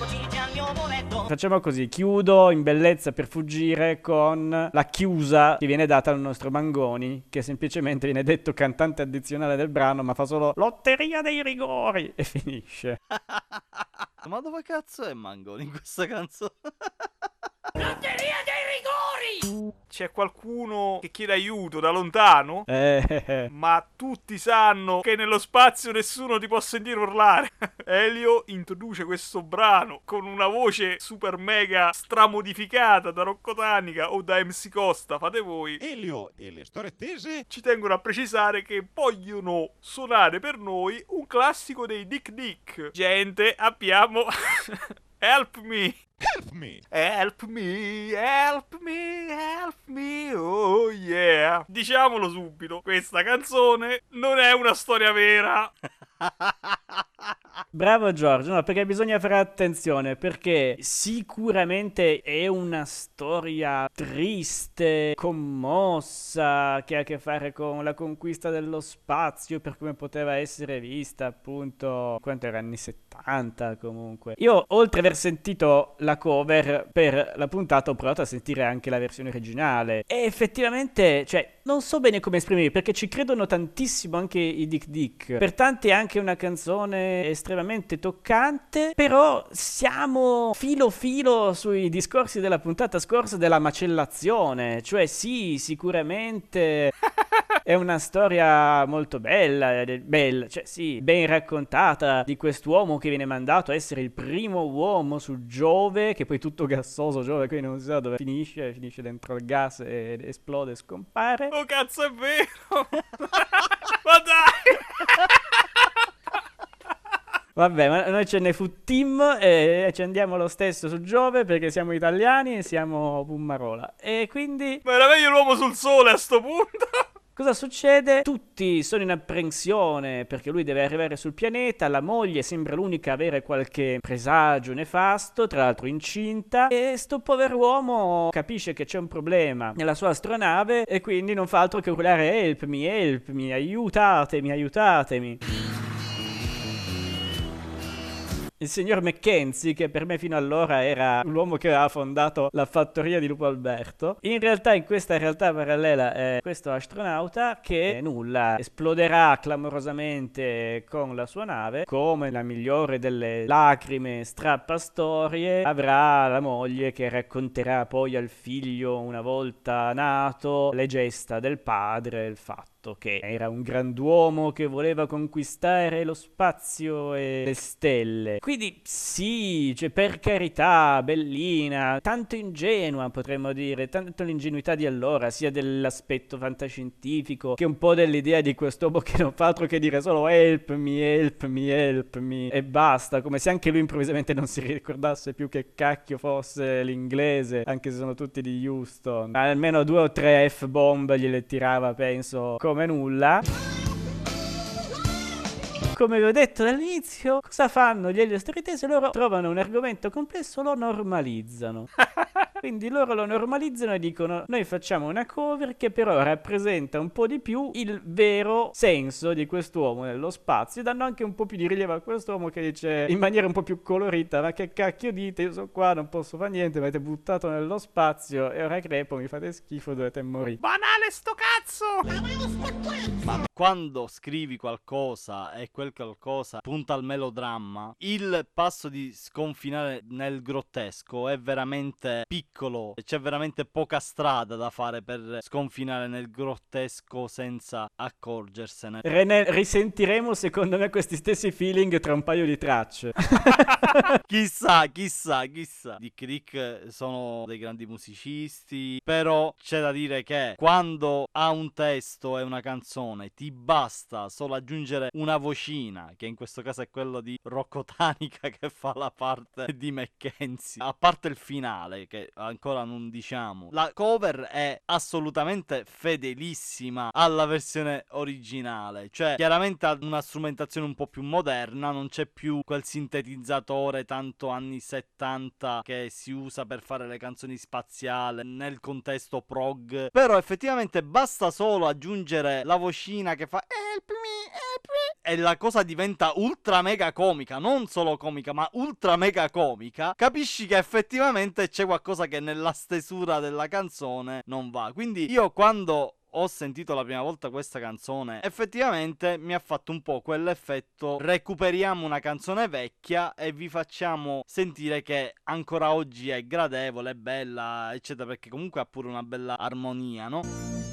Facciamo così, chiudo in bellezza per fuggire con la chiusa che viene data al nostro Mangoni, che semplicemente viene detto cantante addizionale del brano, ma fa solo lotteria dei rigori e finisce. Ma dove cazzo è Mangoni in questa canzone? Lotteria dei rigori! C'è qualcuno che chiede aiuto da lontano? Eh. Ma tutti sanno che nello spazio nessuno ti può sentire urlare. Elio introduce questo brano con una voce super mega stramodificata da Roccotanica o da MC Costa, fate voi. Elio e le storie tese Ci tengono a precisare che vogliono suonare per noi un classico dei Dick Dick. Gente, abbiamo... Help me! Help me! Help me, help me, help me, oh yeah. Diciamolo subito, questa canzone non è una storia vera. Bravo Giorgio, no, perché bisogna fare attenzione, perché sicuramente è una storia triste, commossa, che ha a che fare con la conquista dello spazio, per come poteva essere vista, appunto, quanto era anni 70 comunque. Io, oltre ad aver sentito la cover per la puntata, ho provato a sentire anche la versione originale, e effettivamente, cioè, non so bene come esprimermi, perché ci credono tantissimo anche i Dick Dick. Per tanti è anche una canzone estremamente toccante, però siamo filo filo sui discorsi della puntata scorsa della macellazione, cioè sì, sicuramente è una storia molto bella, bella, cioè sì, ben raccontata di quest'uomo che viene mandato a essere il primo uomo su Giove, che poi tutto gassoso Giove, quindi non si sa dove finisce, finisce dentro il gas ed esplode e scompare. Oh cazzo è vero! Ma dai! Vabbè, ma noi ce ne fu team e ci andiamo lo stesso su Giove perché siamo italiani e siamo Pummarola. E quindi... Ma era meglio l'uomo sul sole a sto punto! Cosa succede? Tutti sono in apprensione perché lui deve arrivare sul pianeta, la moglie sembra l'unica a avere qualche presagio nefasto, tra l'altro incinta, e sto pover'uomo capisce che c'è un problema nella sua astronave e quindi non fa altro che urlare help me, help me, aiutatemi, aiutatemi. Il signor Mackenzie, che per me fino allora era l'uomo che aveva fondato la fattoria di Lupo Alberto, in realtà in questa realtà parallela è questo astronauta che nulla, esploderà clamorosamente con la sua nave, come la migliore delle lacrime strappastorie, avrà la moglie che racconterà poi al figlio una volta nato le gesta del padre, il fatto che era un grand'uomo che voleva conquistare lo spazio e le stelle. Quindi sì, cioè per carità, bellina, tanto ingenua potremmo dire, tanto l'ingenuità di allora, sia dell'aspetto fantascientifico che un po' dell'idea di quest'uomo che non fa altro che dire solo help me, help me, help me e basta, come se anche lui improvvisamente non si ricordasse più che cacchio fosse l'inglese, anche se sono tutti di Houston. Almeno due o tre F-bomb gliele tirava, penso, come nulla. Come vi ho detto dall'inizio, cosa fanno gli Elio Storitese? Loro trovano un argomento complesso, lo normalizzano. Quindi loro lo normalizzano e dicono: Noi facciamo una cover che però rappresenta un po' di più il vero senso di quest'uomo nello spazio. Danno anche un po' più di rilievo a quest'uomo che dice in maniera un po' più colorita: Ma che cacchio dite? Io sono qua, non posso fare niente. Mi avete buttato nello spazio e ora crepo, mi fate schifo, dovete morire. Banale sto cazzo! Ma quando scrivi qualcosa e quel qualcosa punta al melodramma, il passo di sconfinare nel grottesco è veramente piccolo. C'è veramente poca strada da fare per sconfinare nel grottesco senza accorgersene. René, risentiremo secondo me questi stessi feeling tra un paio di tracce. chissà, chissà, chissà. Dick Dick sono dei grandi musicisti, però c'è da dire che quando ha un testo e una canzone ti basta solo aggiungere una vocina, che in questo caso è quello di Rocco Tanica che fa la parte di Mackenzie, a parte il finale che ancora non diciamo. La cover è assolutamente fedelissima alla versione originale, cioè chiaramente ha una strumentazione un po' più moderna, non c'è più quel sintetizzatore tanto anni 70 che si usa per fare le canzoni spaziali nel contesto prog, però effettivamente basta solo aggiungere la vocina che fa help me, help me e la cosa diventa ultra mega comica, non solo comica, ma ultra mega comica, capisci che effettivamente c'è qualcosa che nella stesura della canzone non va. Quindi io quando ho sentito la prima volta questa canzone, effettivamente mi ha fatto un po' quell'effetto recuperiamo una canzone vecchia e vi facciamo sentire che ancora oggi è gradevole, è bella, eccetera, perché comunque ha pure una bella armonia, no?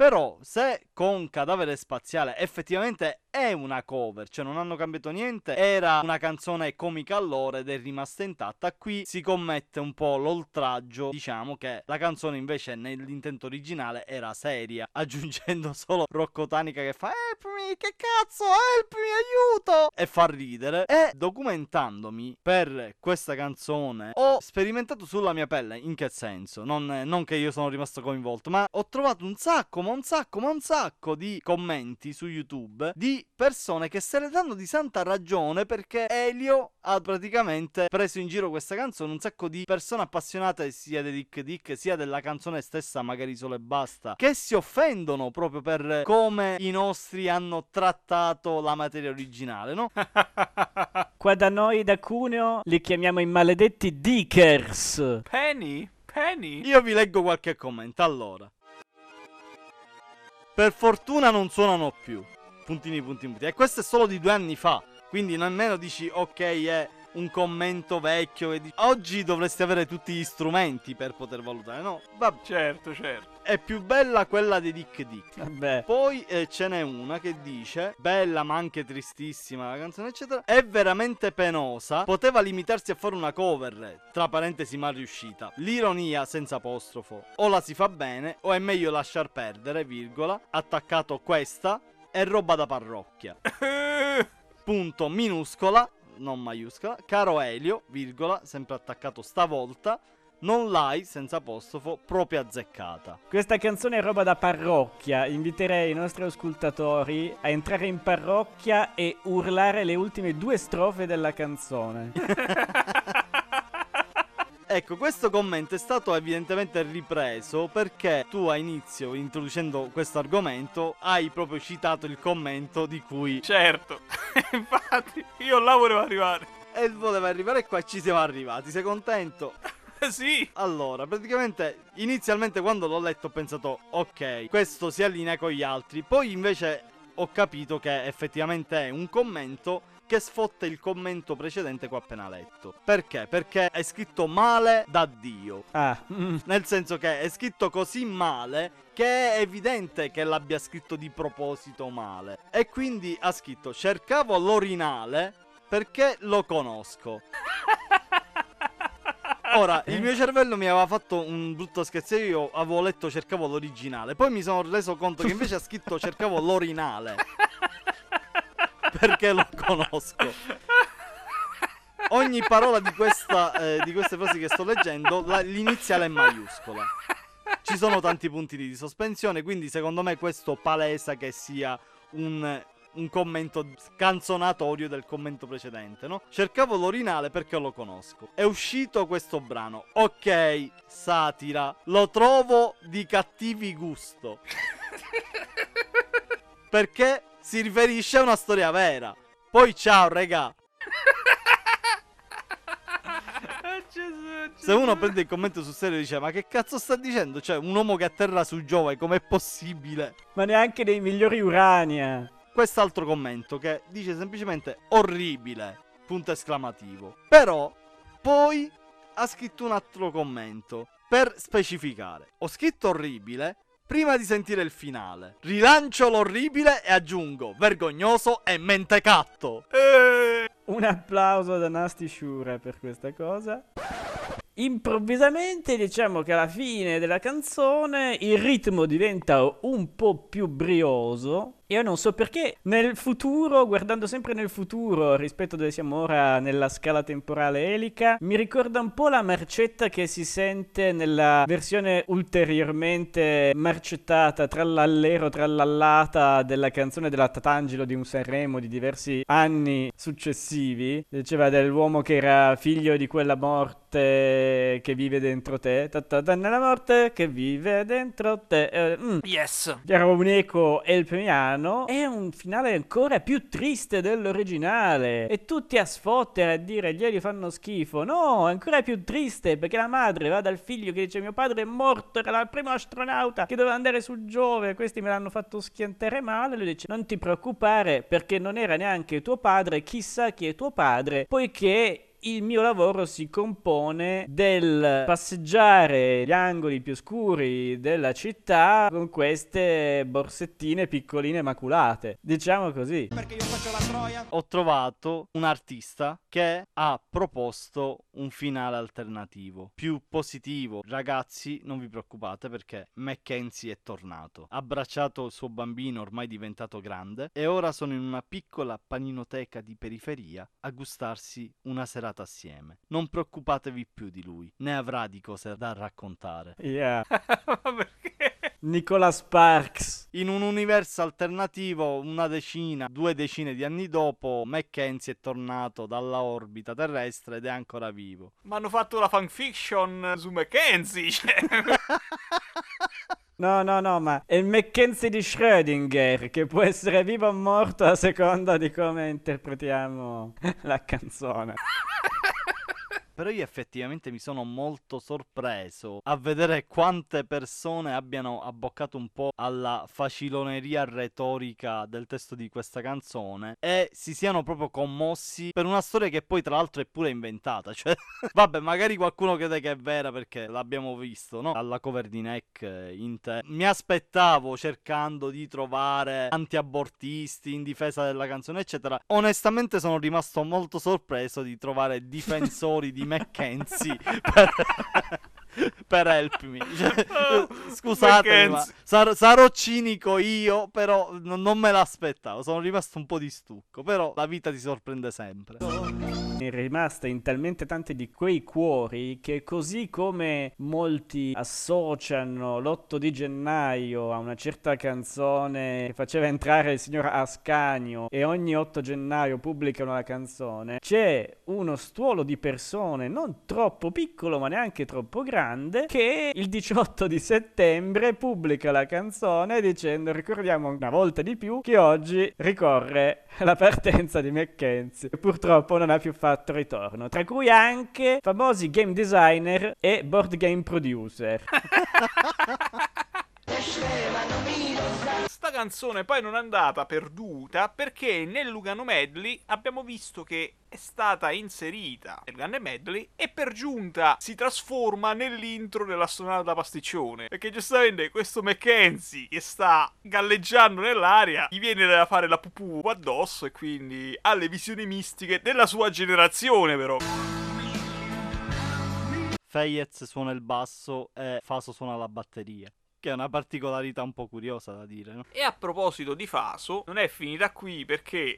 Però se con Cadavere Spaziale effettivamente è una cover, cioè non hanno cambiato niente, era una canzone comica allora ed è rimasta intatta, qui si commette un po' l'oltraggio, diciamo che la canzone invece nell'intento originale era seria, aggiungendo solo Rocco Tanica che fa helpmi, che cazzo, helpmi, aiuto! E fa ridere. E documentandomi per questa canzone ho sperimentato sulla mia pelle, in che senso? Non, non che io sono rimasto coinvolto, ma ho trovato un sacco, ma un sacco, ma un sacco di commenti su YouTube di persone che se ne danno di santa ragione perché Elio ha praticamente preso in giro questa canzone. Un sacco di persone appassionate sia di Dick Dick sia della canzone stessa, magari solo e basta, che si offendono proprio per come i nostri hanno trattato la materia originale, no? Qua da noi, da Cuneo, li chiamiamo i maledetti Dickers. Penny? Penny? Io vi leggo qualche commento. Allora. Per fortuna non suonano più puntini puntini puntini. E questo è solo di due anni fa. Quindi nemmeno dici ok è un commento vecchio e dici, oggi dovresti avere tutti gli strumenti per poter valutare. No, vabbè. Certo, certo. È più bella quella di Dick Dick. Vabbè. Poi eh, ce n'è una che dice: Bella ma anche tristissima la canzone, eccetera. È veramente penosa. Poteva limitarsi a fare una cover, tra parentesi, mal riuscita. L'ironia senza apostrofo. O la si fa bene, o è meglio lasciar perdere, virgola. Attaccato questa è roba da parrocchia. Punto minuscola, non maiuscola. Caro Elio, virgola, sempre attaccato stavolta. Non l'hai, senza apostrofo, proprio azzeccata. Questa canzone è roba da parrocchia. Inviterei i nostri ascoltatori a entrare in parrocchia e urlare le ultime due strofe della canzone. Ecco, questo commento è stato evidentemente ripreso perché tu a inizio, introducendo questo argomento, hai proprio citato il commento di cui... Certo, infatti, io là volevo arrivare. E voleva arrivare qua e ci siamo arrivati, sei contento? sì. Allora, praticamente, inizialmente quando l'ho letto ho pensato, ok, questo si allinea con gli altri. Poi invece ho capito che effettivamente è un commento che sfotta il commento precedente che ho appena letto. Perché? Perché è scritto male da Dio. Ah. Nel senso che è scritto così male che è evidente che l'abbia scritto di proposito male. E quindi ha scritto cercavo l'orinale perché lo conosco. Ora, il mio cervello mi aveva fatto un brutto scherzo. Io avevo letto cercavo l'originale. Poi mi sono reso conto che invece ha scritto cercavo l'orinale perché lo conosco. Ogni parola di, questa, eh, di queste frasi che sto leggendo, la, l'iniziale è maiuscola. Ci sono tanti punti di sospensione, quindi secondo me questo palesa che sia un, un commento canzonatorio del commento precedente, no? Cercavo l'orinale perché lo conosco. È uscito questo brano. Ok, satira. Lo trovo di cattivi gusto. perché si riferisce a una storia vera. Poi ciao, regà. Se uno prende il commento sul serio e dice Ma che cazzo sta dicendo? Cioè un uomo che atterra su Giove Com'è possibile? Ma neanche dei migliori Urania Quest'altro commento che dice semplicemente Orribile Punto esclamativo Però poi ha scritto un altro commento Per specificare Ho scritto orribile prima di sentire il finale. Rilancio l'orribile e aggiungo vergognoso e mentecatto. Eh. Un applauso da Nasty Shure per questa cosa. Improvvisamente diciamo che alla fine della canzone il ritmo diventa un po' più brioso io non so perché nel futuro, guardando sempre nel futuro rispetto a dove siamo ora nella scala temporale elica, mi ricorda un po' la marcetta che si sente nella versione ulteriormente marcettata, trallallero, trallallata della canzone della Tatangelo di un Sanremo di diversi anni successivi. Diceva dell'uomo che era figlio di quella morte che vive dentro te. Nella morte che vive dentro te. Mm. Yes. Era un eco elpemiano strano è un finale ancora più triste dell'originale. E tutti a sfottere a dire gli alieni fanno schifo. No, è ancora più triste perché la madre va dal figlio che dice mio padre è morto, era il primo astronauta che doveva andare su Giove, questi me l'hanno fatto schiantare male. Lui dice non ti preoccupare perché non era neanche tuo padre, chissà chi è tuo padre, poiché il mio lavoro si compone del passeggiare gli angoli più scuri della città con queste borsettine piccoline maculate. Diciamo così. Perché io faccio la troia? Ho trovato un artista che ha proposto un finale alternativo, più positivo. Ragazzi, non vi preoccupate perché Mackenzie è tornato. Ha abbracciato il suo bambino ormai diventato grande e ora sono in una piccola paninoteca di periferia a gustarsi una serata assieme. Non preoccupatevi più di lui, ne avrà di cose da raccontare. Yeah. Perché? Nicola Sparks. In un universo alternativo, una decina, due decine di anni dopo, Mackenzie è tornato dalla orbita terrestre ed è ancora vivo. Ma hanno fatto la fanfiction su Mackenzie. Cioè. No, no, no, ma è il Mackenzie di Schrödinger che può essere vivo o morto a seconda di come interpretiamo la canzone. Però io effettivamente mi sono molto sorpreso a vedere quante persone abbiano abboccato un po' alla faciloneria retorica del testo di questa canzone e si siano proprio commossi per una storia che poi tra l'altro è pure inventata. Cioè, vabbè, magari qualcuno crede che è vera perché l'abbiamo visto, no? Alla cover di Neck eh, in te. Mi aspettavo cercando di trovare anti-abortisti in difesa della canzone, eccetera. Onestamente sono rimasto molto sorpreso di trovare difensori di Mackenzie per, per Help Me. Cioè, scusatemi, ma sar- sarò cinico io, però n- non me l'aspettavo. Sono rimasto un po' di stucco. Però la vita ti sorprende sempre. È rimasta in talmente tanti di quei cuori che così come molti associano l'8 di gennaio a una certa canzone che faceva entrare il signor Ascanio e ogni 8 gennaio pubblicano la canzone, c'è uno stuolo di persone non troppo piccolo ma neanche troppo grande che il 18 di settembre pubblica la canzone dicendo ricordiamo una volta di più che oggi ricorre la partenza di Mackenzie che purtroppo non ha più fatto ritorno tra cui anche famosi game designer e board game producer Sta canzone poi non è andata perduta perché nel Lugano Medley abbiamo visto che è stata inserita nel Lugano Medley e per giunta si trasforma nell'intro della sonata pasticcione. Perché giustamente questo Mackenzie che sta galleggiando nell'aria gli viene da fare la pupù addosso e quindi ha le visioni mistiche della sua generazione però. Feyez suona il basso e Faso suona la batteria. Che è una particolarità un po' curiosa da dire, no? E a proposito di Faso, non è finita qui perché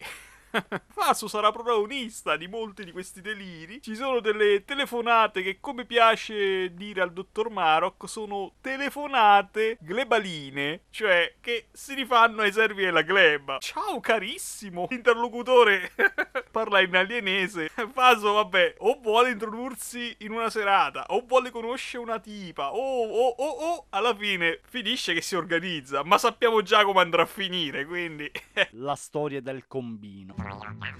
Faso sarà protagonista di molti di questi deliri. Ci sono delle telefonate che, come piace dire al dottor Marok, sono telefonate glebaline, cioè che si rifanno ai servi della gleba. Ciao carissimo, l'interlocutore parla in alienese. Faso, vabbè, o vuole introdursi in una serata, o vuole conoscere una tipa, o, o, o, o, alla fine finisce che si organizza, ma sappiamo già come andrà a finire, quindi... La storia del combino.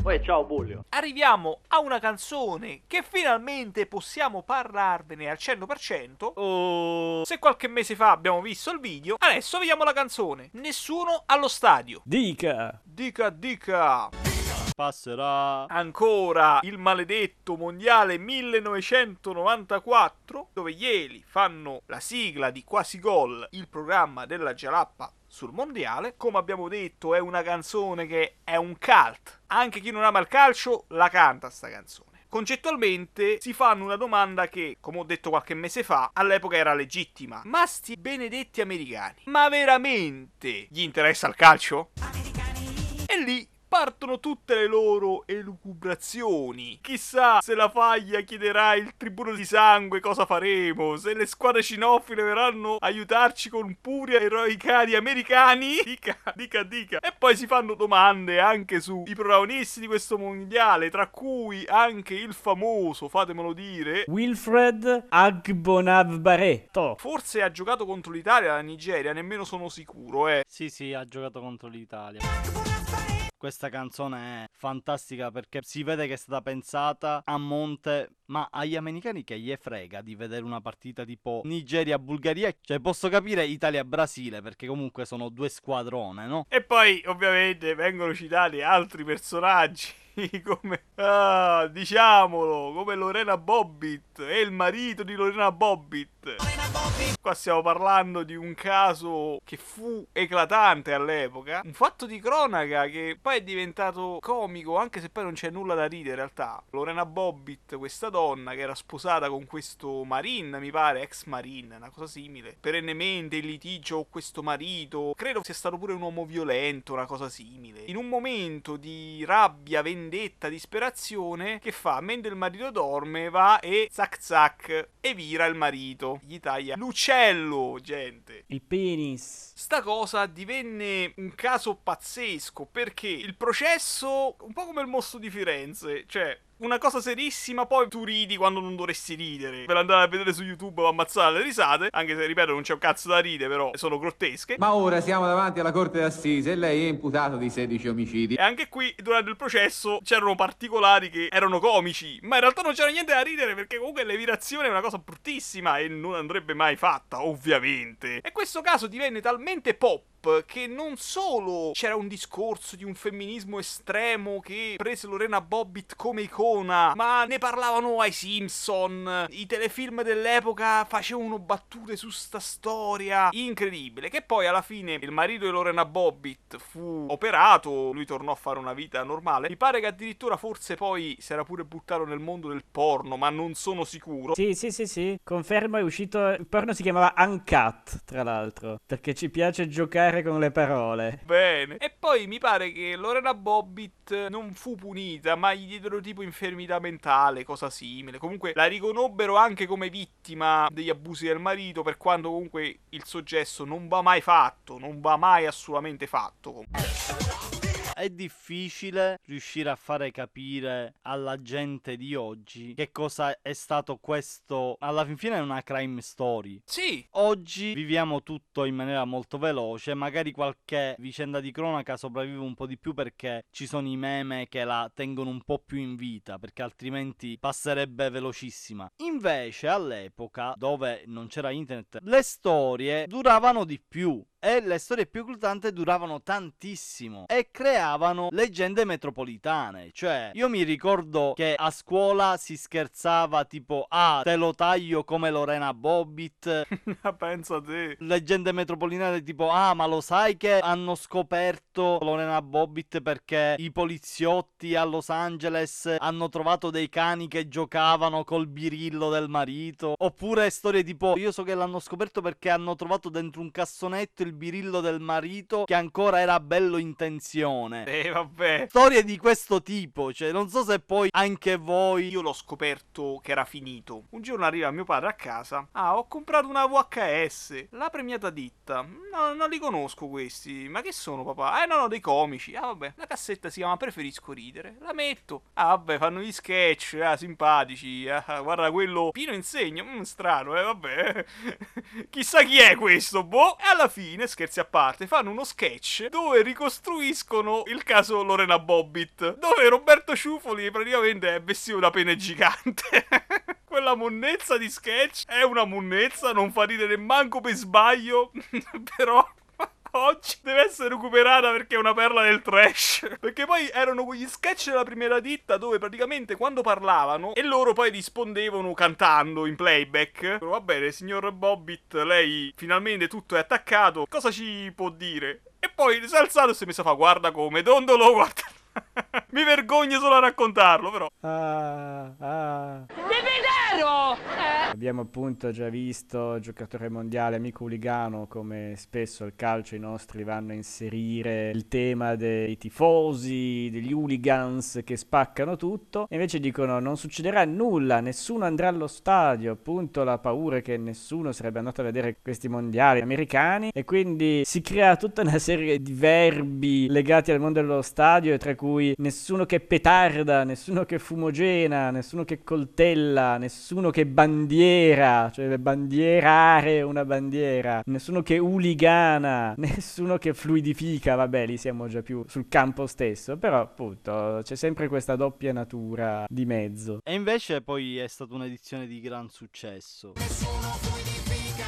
Poi ciao Bullio. Arriviamo a una canzone che finalmente possiamo parlarvene al 100%. Oh. Se qualche mese fa abbiamo visto il video, adesso vediamo la canzone. Nessuno allo stadio. dica Dica, dica. Passerà. Ancora il maledetto mondiale 1994, dove gli Eli fanno la sigla di Quasi Gol, il programma della Jalappa sul mondiale. Come abbiamo detto, è una canzone che è un cult. Anche chi non ama il calcio la canta sta canzone. Concettualmente si fanno una domanda che, come ho detto qualche mese fa, all'epoca era legittima. Ma sti benedetti americani, ma veramente gli interessa il calcio? E lì partono tutte le loro elucubrazioni. Chissà se la faglia chiederà il tribuno di sangue cosa faremo, se le squadre cinofile verranno a aiutarci con puri eroicari americani. Dica, dica, dica. E poi si fanno domande anche sui protagonisti di questo mondiale, tra cui anche il famoso, fatemelo dire, Wilfred Agbonavbareto. Forse ha giocato contro l'Italia, la Nigeria, nemmeno sono sicuro, eh. Sì, sì, ha giocato contro l'Italia. Questa canzone è fantastica perché si vede che è stata pensata a monte, ma agli americani che gli frega di vedere una partita tipo Nigeria-Bulgaria. Cioè, posso capire Italia-Brasile perché comunque sono due squadrone, no? E poi, ovviamente, vengono citati altri personaggi. come ah, diciamolo come Lorena Bobbitt e il marito di Lorena Bobbitt qua stiamo parlando di un caso che fu eclatante all'epoca un fatto di cronaca che poi è diventato comico anche se poi non c'è nulla da ridere in realtà. Lorena Bobbitt questa donna che era sposata con questo marine mi pare ex marine una cosa simile perennemente in litigio con questo marito credo sia stato pure un uomo violento una cosa simile. In un momento di rabbia vendetta vendetta, disperazione, che fa? Mentre il marito dorme, va e zac zac e vira il marito. Gli taglia l'uccello, gente. Il penis. Sta cosa divenne un caso pazzesco perché il processo, un po' come il mostro di Firenze, cioè una cosa serissima, poi tu ridi quando non dovresti ridere. Per andare a vedere su YouTube o ammazzare le risate, anche se ripeto non c'è un cazzo da ridere, però sono grottesche. Ma ora siamo davanti alla corte d'assise e lei è imputato di 16 omicidi. E anche qui, durante il processo, c'erano particolari che erano comici, ma in realtà non c'era niente da ridere perché comunque l'evirazione è una cosa bruttissima e non andrebbe mai fatta, ovviamente. E questo caso divenne talmente pop che non solo c'era un discorso di un femminismo estremo che prese Lorena Bobbitt come icona, ma ne parlavano ai Simpson. I telefilm dell'epoca facevano battute su sta storia incredibile. Che poi alla fine il marito di Lorena Bobbitt fu operato, lui tornò a fare una vita normale. Mi pare che addirittura forse poi si era pure buttato nel mondo del porno, ma non sono sicuro. Sì, sì, sì, sì. Confermo, è uscito. Il porno si chiamava Uncut, tra l'altro. Perché ci piace giocare con le parole. Bene. E poi mi pare che Lorena Bobbitt non fu punita, ma gli diedero tipo infermità mentale, cosa simile. Comunque la riconobbero anche come vittima degli abusi del marito, per quanto comunque il suo gesto non va mai fatto, non va mai assolutamente fatto. È difficile riuscire a fare capire alla gente di oggi che cosa è stato questo. Alla fin fine è una crime story. Sì. Oggi viviamo tutto in maniera molto veloce. Magari qualche vicenda di cronaca sopravvive un po' di più perché ci sono i meme che la tengono un po' più in vita. Perché altrimenti passerebbe velocissima. Invece, all'epoca dove non c'era internet, le storie duravano di più e le storie più eclatanti duravano tantissimo e creavano leggende metropolitane. Cioè, io mi ricordo che a scuola si scherzava tipo "Ah, te lo taglio come Lorena Bobbitt". Pensa a te. Leggende metropolitane tipo "Ah, ma lo sai che hanno scoperto Lorena Bobbitt perché i poliziotti a Los Angeles hanno trovato dei cani che giocavano col birillo del marito?". Oppure storie tipo "Io so che l'hanno scoperto perché hanno trovato dentro un cassonetto il birillo del marito che ancora era bello in tensione. Eh, vabbè. Storie di questo tipo, cioè non so se poi anche voi... Io l'ho scoperto che era finito. Un giorno arriva mio padre a casa. Ah, ho comprato una VHS. La premiata ditta. No, non li conosco questi. Ma che sono, papà? Eh, no, no, dei comici. Ah, vabbè. La cassetta si chiama Preferisco ridere. La metto. Ah, vabbè, fanno gli sketch, ah, simpatici. Ah, guarda quello Pino insegna. Mm, strano, eh, vabbè. Chissà chi è questo, boh. E alla fine fine, scherzi a parte, fanno uno sketch dove ricostruiscono il caso Lorena Bobbitt, dove Roberto Ciufoli praticamente è vestito da pene gigante. Quella monnezza di sketch è una monnezza, non fa ridere manco per sbaglio, però oggi deve essere recuperata perché è una perla del trash. Perché poi erano quegli sketch della prima ditta dove praticamente quando parlavano e loro poi rispondevano cantando in playback. Va bene, signor Bobbitt, lei finalmente tutto è attaccato. Cosa ci può dire? E poi si è alzato e si è messo a fare guarda come, dondolo, guarda. Mi vergogno solo a raccontarlo, però. Ah, ah. Devidero! Eh, Abbiamo appunto già visto giocatore mondiale amico Uligano come spesso al calcio i nostri vanno a inserire il tema dei tifosi, degli hooligans che spaccano tutto. E invece dicono non succederà nulla, nessuno andrà allo stadio, appunto la paura è che nessuno sarebbe andato a vedere questi mondiali americani. E quindi si crea tutta una serie di verbi legati al mondo dello stadio tra cui nessuno che petarda, nessuno che fumogena, nessuno che coltella, nessuno che bandiera, cioè bandierare una bandiera, nessuno che uligana, nessuno che fluidifica, vabbè lì siamo già più sul campo stesso, però appunto c'è sempre questa doppia natura di mezzo. E invece poi è stata un'edizione di gran successo.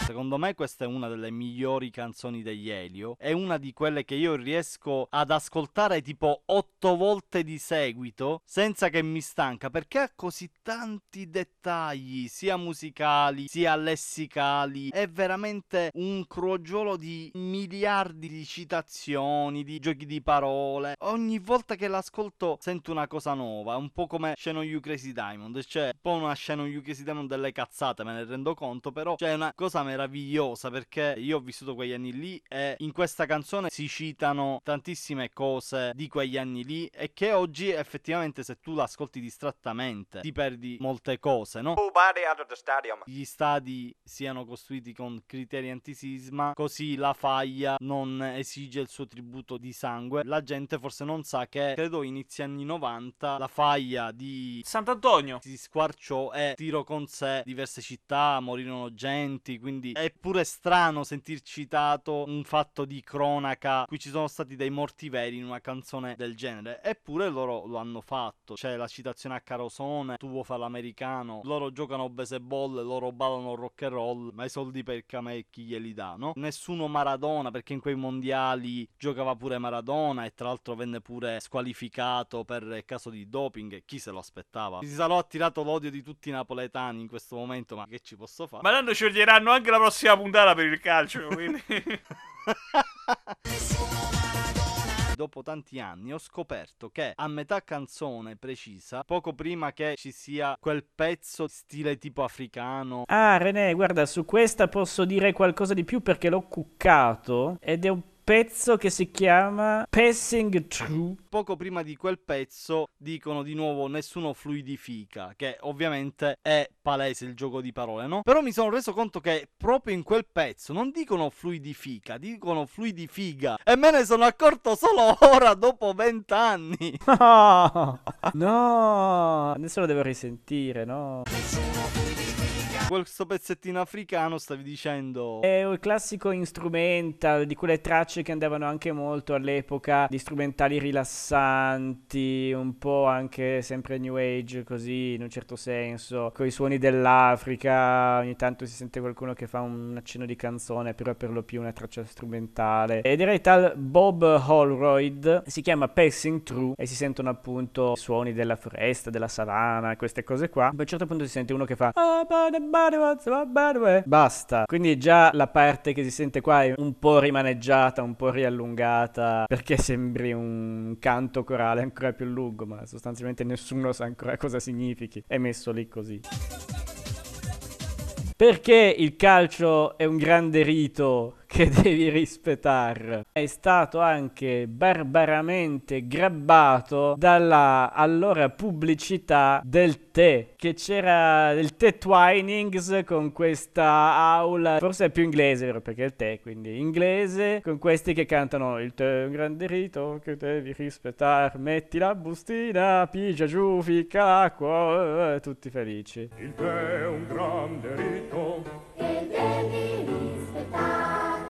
Secondo me questa è una delle migliori canzoni degli Elio. È una di quelle che io riesco ad ascoltare tipo otto volte di seguito senza che mi stanca perché ha così tanti dettagli, sia musicali sia lessicali. È veramente un crogiolo di miliardi di citazioni, di giochi di parole. Ogni volta che l'ascolto sento una cosa nuova. Un po' come Shannon You Crazy Diamond. Cioè, un po' una Shannon You Crazy Diamond delle cazzate, me ne rendo conto. Però c'è una cosa meravigliosa perché io ho vissuto quegli anni lì e in questa canzone si citano tantissime cose di quegli anni lì e che oggi effettivamente se tu l'ascolti distrattamente ti perdi molte cose, no? Gli stadi siano costruiti con criteri antisisma, così la faglia non esige il suo tributo di sangue. La gente forse non sa che credo inizi anni 90 la faglia di Sant'Antonio si squarciò e tirò con sé diverse città, morirono genti, quindi è pure strano sentir citato un fatto di cronaca qui ci sono stati dei morti veri in una canzone del genere, eppure loro lo hanno fatto. C'è la citazione a Carosone, tu vuoi fare l'americano, loro giocano baseball, loro ballano rock and roll, ma i soldi per Camè chi glieli dà, no? Nessuno Maradona, perché in quei mondiali giocava pure Maradona e tra l'altro venne pure squalificato per caso di doping, chi se lo aspettava? Si sarà attirato l'odio di tutti i napoletani in questo momento, ma che ci posso fare? Ma tanto sceglieranno anche la prossima puntata per il calcio, quindi... Dopo tanti anni ho scoperto che a metà canzone precisa, poco prima che ci sia quel pezzo stile tipo africano. Ah, René, guarda, su questa posso dire qualcosa di più perché l'ho cuccato ed è un pezzo che si chiama Passing Through. Poco prima di quel pezzo dicono di nuovo nessuno fluidifica, che ovviamente è palese il gioco di parole, no? Però mi sono reso conto che proprio in quel pezzo non dicono fluidifica, dicono fluidifiga. E me ne sono accorto solo ora, dopo vent'anni. No, no, adesso lo devo risentire, no? Questo pezzettino africano stavi dicendo È il classico instrumental di quelle tracce che andavano anche molto all'epoca di strumentali rilassanti, un po' anche sempre new age così in un certo senso, con i suoni dell'Africa, ogni tanto si sente qualcuno che fa un accenno di canzone, però è per lo più una traccia strumentale. Ed il tal Bob Holroyd, si chiama Passing Through e si sentono appunto i suoni della foresta, della savana, queste cose qua. A un certo punto si sente uno che fa Basta. Quindi già la parte che si sente qua è un po' rimaneggiata, un po' riallungata, perché sembri un canto corale ancora più lungo, ma sostanzialmente nessuno sa ancora cosa significhi. È messo lì così. Perché il calcio è un grande rito che devi rispettare. È stato anche barbaramente grabbato dalla allora pubblicità del tè, che c'era il tè Twinings con questa aula, forse è più inglese, vero? Perché è il tè, quindi inglese, con questi che cantano il tè è un grande rito che devi rispettare, metti la bustina, pigia giù, ficca l'acqua, eh, tutti felici. Il tè è un grande rito che devi rispettare.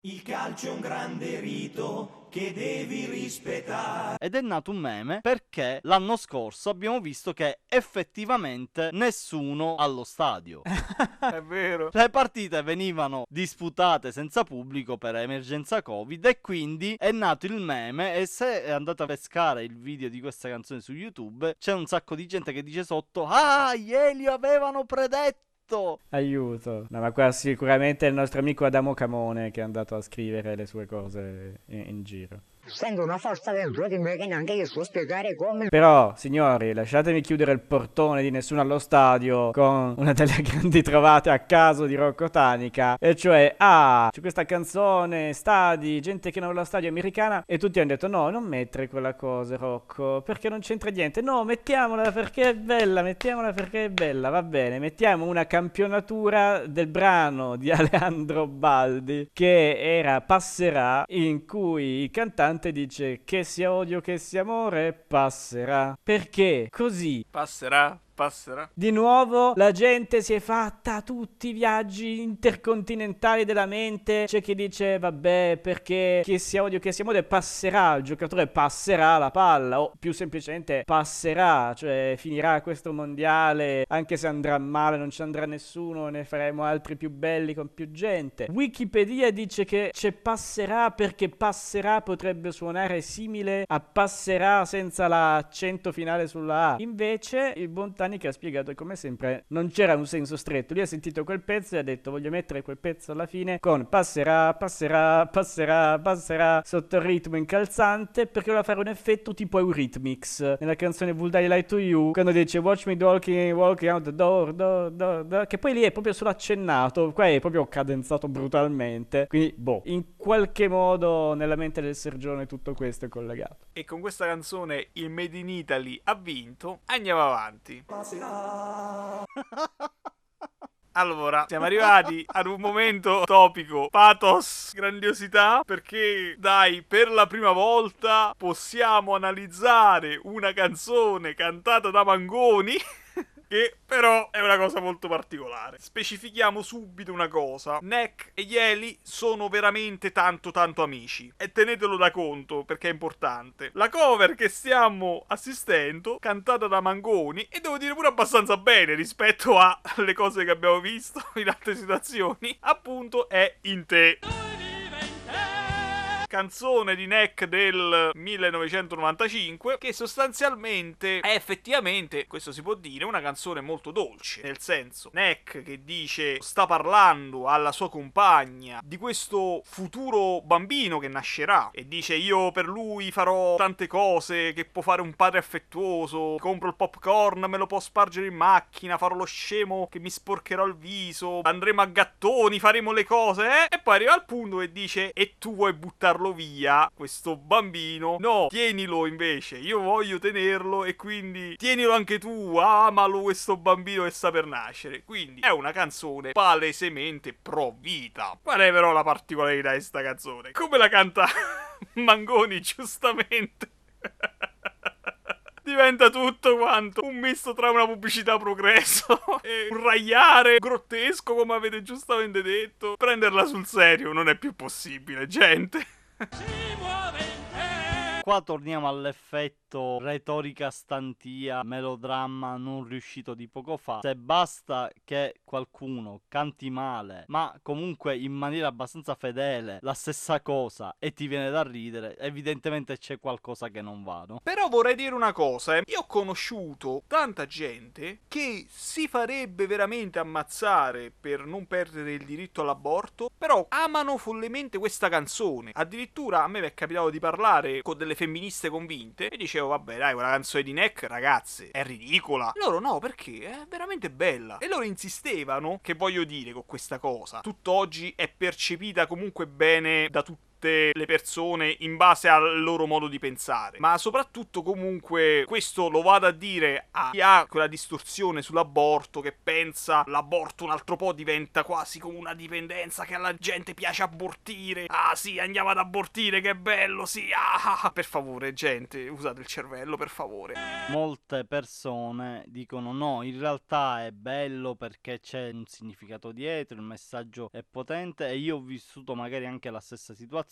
Il calcio è un grande rito che devi rispettare. Ed è nato un meme perché l'anno scorso abbiamo visto che effettivamente nessuno allo stadio. è vero. Le partite venivano disputate senza pubblico per emergenza Covid e quindi è nato il meme e se andate a pescare il video di questa canzone su YouTube c'è un sacco di gente che dice sotto "Ah, ieri avevano predetto Aiuto. No, ma qua sicuramente è il nostro amico Adamo Camone che è andato a scrivere le sue cose in, in giro. Sento una forza dentro di me che neanche io so spiegare come. Però, signori, lasciatemi chiudere il portone di nessuno allo stadio con una delle grandi trovate a caso di Rocco Tanica. E cioè, ah, c'è questa canzone, stadi, gente che non va allo stadio americana. E tutti hanno detto: no, non mettere quella cosa, Rocco, perché non c'entra niente. No, mettiamola perché è bella, mettiamola perché è bella. Va bene, mettiamo una campionatura del brano di Alejandro Baldi che era Passerà, in cui il cantante dice che sia odio, che sia amore, passerà. Perché? Così. Passerà, passerà. Di nuovo la gente si è fatta tutti i viaggi intercontinentali della mente. C'è chi dice vabbè perché che sia odio che sia amore passerà, il giocatore passerà la palla o più semplicemente passerà, cioè finirà questo mondiale anche se andrà male, non ci andrà nessuno, ne faremo altri più belli con più gente. Wikipedia dice che c'è passerà perché passerà potrebbe suonare simile a passerà senza l'accento finale sulla A. Invece il buon che ha spiegato come sempre non c'era un senso stretto. Lui ha sentito quel pezzo e ha detto voglio mettere quel pezzo alla fine con passerà, passerà, passerà, passerà sotto il ritmo incalzante perché voleva fare un effetto tipo Eurythmics nella canzone Would I Lie to You quando dice watch me walking, walking out the door, door, door, door che poi lì è proprio solo accennato, qua è proprio cadenzato brutalmente. Quindi boh, in qualche modo nella mente del Sergione tutto questo è collegato. E con questa canzone il Made in Italy ha vinto. Andiamo avanti. Allora, siamo arrivati ad un momento topico, pathos, grandiosità, perché dai, per la prima volta possiamo analizzare una canzone cantata da Mangoni. che però è una cosa molto particolare. Specifichiamo subito una cosa. Neck e Yeli sono veramente tanto tanto amici e tenetelo da conto perché è importante. La cover che stiamo assistendo, cantata da Mangoni e devo dire pure abbastanza bene rispetto alle cose che abbiamo visto in altre situazioni, appunto è in te canzone di Neck del 1995 che sostanzialmente è effettivamente, questo si può dire, una canzone molto dolce, nel senso Neck che dice sta parlando alla sua compagna di questo futuro bambino che nascerà e dice io per lui farò tante cose che può fare un padre affettuoso, compro il popcorn, me lo può spargere in macchina, farò lo scemo che mi sporcherò il viso, andremo a gattoni, faremo le cose, eh? E poi arriva al punto e dice e tu vuoi buttarlo via questo bambino. No, tienilo invece. Io voglio tenerlo e quindi tienilo anche tu. Amalo questo bambino che sta per nascere. Quindi è una canzone palesemente pro vita. Qual è però la particolarità di questa canzone? Come la canta Mangoni giustamente. diventa tutto quanto un misto tra una pubblicità progresso e un ragliare grottesco, come avete giustamente detto. Prenderla sul serio non è più possibile, gente. Qua torniamo all'effetto retorica stantia, melodramma non riuscito di poco fa. Se basta che qualcuno canti male, ma comunque in maniera abbastanza fedele, la stessa cosa e ti viene da ridere, evidentemente c'è qualcosa che non va, no? Però vorrei dire una cosa, eh. io ho conosciuto tanta gente che si farebbe veramente ammazzare per non perdere il diritto all'aborto, però amano follemente questa canzone. Addirittura a me mi è capitato di parlare con delle femministe convinte e dicevo vabbè dai quella canzone di Neck ragazze è ridicola. Loro no perché? È veramente bella. E loro insistevano che voglio dire con questa cosa. Tutt'oggi è percepita comunque bene da tutti le persone in base al loro modo di pensare. Ma soprattutto comunque questo lo vado a dire a chi ha quella distorsione sull'aborto che pensa l'aborto un altro po' diventa quasi come una dipendenza che alla gente piace abortire. Ah sì, andiamo ad abortire, che bello, sì. Ah, per favore, gente, usate il cervello, per favore. Molte persone dicono no, in realtà è bello perché c'è un significato dietro, il messaggio è potente e io ho vissuto magari anche la stessa situazione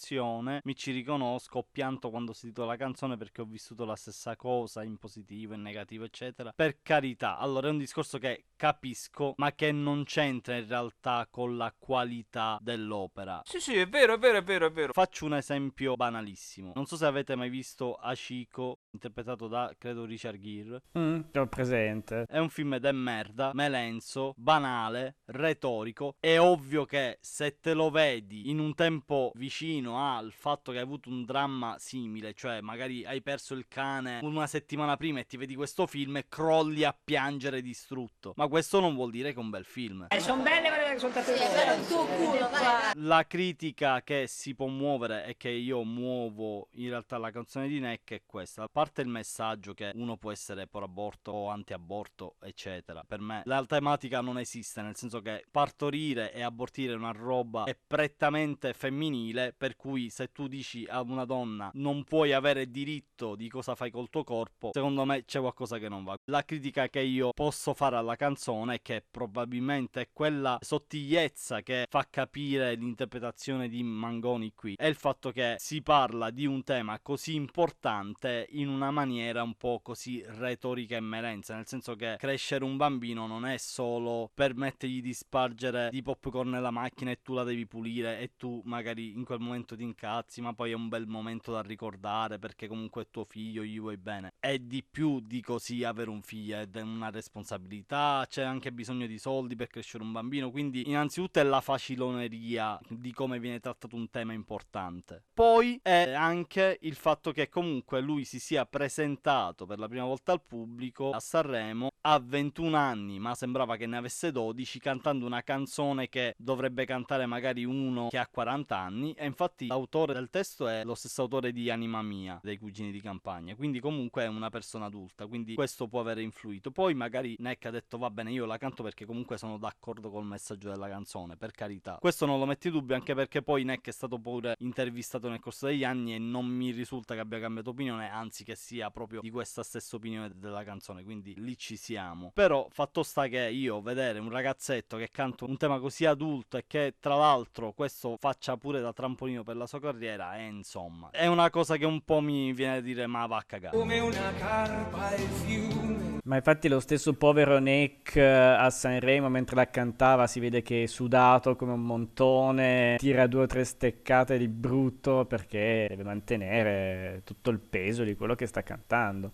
mi ci riconosco, ho pianto quando ho sentito la canzone perché ho vissuto la stessa cosa in positivo, in negativo, eccetera. Per carità, allora è un discorso che capisco, ma che non c'entra in realtà con la qualità dell'opera. Sì, sì, è vero, è vero, è vero, è vero. Faccio un esempio banalissimo. Non so se avete mai visto Ashiko, interpretato da, credo, Richard Gere. Mm, ho presente. È un film de merda, melenso, banale, retorico. È ovvio che se te lo vedi in un tempo vicino vicino al fatto che hai avuto un dramma simile, cioè magari hai perso il cane una settimana prima e ti vedi questo film e crolli a piangere distrutto. Ma questo non vuol dire che è un bel film. Eh, sono belle quelle che sono state La critica che si può muovere e che io muovo in realtà alla canzone di Neck è questa. A parte il messaggio che uno può essere pro aborto o anti-aborto, eccetera. Per me la tematica non esiste, nel senso che partorire e abortire è una roba è prettamente femminile, per cui se tu dici a una donna non puoi avere diritto di cosa fai col tuo corpo, secondo me c'è qualcosa che non va. La critica che io posso fare alla canzone, che probabilmente è quella sottigliezza che fa capire l'interpretazione di Mangoni qui, è il fatto che si parla di un tema così importante in una maniera un po' così retorica e melenza, nel senso che crescere un bambino non è solo permettergli di spargere di popcorn nella macchina e tu la devi pulire e tu magari in quel momento ti incazzi, ma poi è un bel momento da ricordare perché comunque è tuo figlio, gli vuoi bene. È di più di così avere un figlio, è una responsabilità, c'è anche bisogno di soldi per crescere un bambino, quindi innanzitutto è la faciloneria di come viene trattato un tema importante. Poi è anche il fatto che comunque lui si sia presentato per la prima volta al pubblico a Sanremo a 21 anni, ma sembrava che ne avesse 12, cantando una canzone che dovrebbe cantare magari uno che ha 40 anni. E infatti l'autore del testo è lo stesso autore di Anima Mia, dei Cugini di Campagna. Quindi comunque è una persona adulta, quindi questo può aver influito. Poi magari Neck ha detto va bene, io la canto perché comunque sono d'accordo col messaggio della canzone, per carità. Questo non lo metti in dubbio, anche perché poi Neck è stato pure intervistato nel corso degli anni e non mi risulta che abbia cambiato opinione, anzi che sia proprio di questa stessa opinione della canzone, quindi lì ci siamo. Però fatto sta che io vedere un ragazzetto che canta un tema così adulto e che tra l'altro questo faccia pure da trampolino per la sua carriera, è insomma, è una cosa che un po' mi viene a dire ma va a cagare. Come una carpa il fiume. Ma infatti lo stesso povero Nick eh, a Sanremo mentre la cantava si vede che è sudato come un montone, tira due o tre steccate di brutto perché deve mantenere tutto il peso di quello che sta cantando.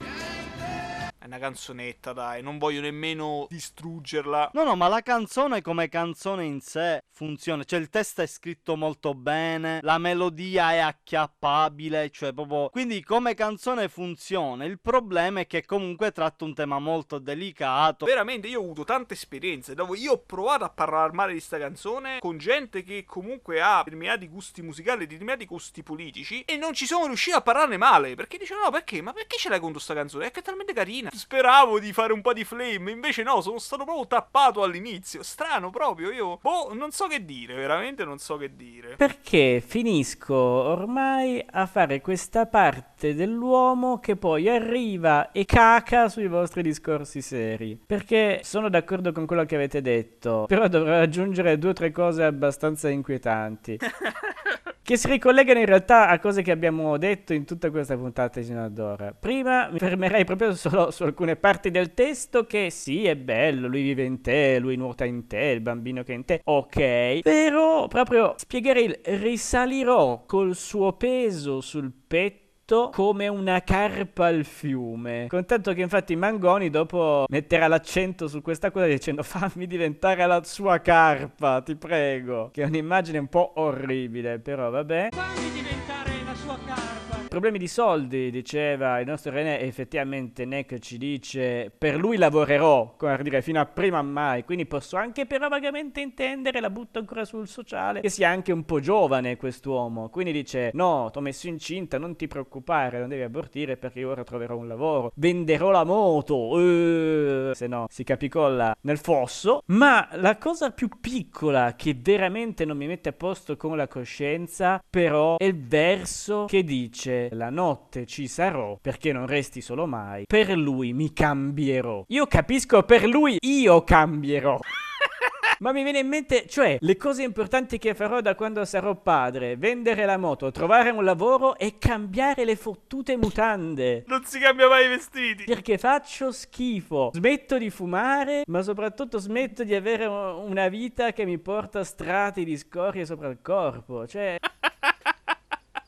È una canzonetta, dai, non voglio nemmeno distruggerla. No, no, ma la canzone come canzone in sé funziona. Cioè, il testo è scritto molto bene, la melodia è acchiappabile, cioè proprio. Quindi, come canzone funziona. Il problema è che comunque tratta un tema molto delicato. Veramente, io ho avuto tante esperienze dove io ho provato a parlare male di sta canzone con gente che comunque ha determinati gusti musicali, determinati gusti politici, e non ci sono riuscito a parlarne male. Perché dicevo, no, perché? Ma perché ce l'hai contro sta canzone? È che è talmente carina. Speravo di fare un po' di flame, invece no, sono stato proprio tappato all'inizio. Strano proprio, io. Boh, non so che dire, veramente non so che dire. Perché finisco ormai a fare questa parte dell'uomo che poi arriva e caca sui vostri discorsi seri. Perché sono d'accordo con quello che avete detto, però dovrò aggiungere due o tre cose abbastanza inquietanti. che si ricollegano in realtà a cose che abbiamo detto in tutta questa puntata sino ad ora. Prima mi fermerei proprio solo su alcune parti del testo che sì, è bello, lui vive in te, lui nuota in te, il bambino che è in te, ok, però proprio spiegherei il risalirò col suo peso sul petto come una carpa al fiume. Contento che infatti Mangoni dopo metterà l'accento su questa cosa dicendo fammi diventare la sua carpa, ti prego. Che è un'immagine un po' orribile, però vabbè. Fammi diventare la sua carpa. Problemi di soldi, diceva il nostro René, effettivamente Neck ci dice per lui lavorerò, come dire, fino a prima mai, quindi posso anche però vagamente intendere, la butto ancora sul sociale, che sia anche un po' giovane quest'uomo, quindi dice no, ti ho messo incinta, non ti preoccupare, non devi abortire perché ora troverò un lavoro, venderò la moto, eh, se no si capicolla nel fosso, ma la cosa più piccola che veramente non mi mette a posto con la coscienza, però è il verso che dice la notte ci sarò perché non resti solo mai. Per lui mi cambierò. Io capisco per lui io cambierò. Ma mi viene in mente, cioè, le cose importanti che farò da quando sarò padre: vendere la moto, trovare un lavoro e cambiare le fottute mutande. Non si cambia mai i vestiti. Perché faccio schifo. Smetto di fumare, ma soprattutto smetto di avere una vita che mi porta strati di scorie sopra il corpo. Cioè.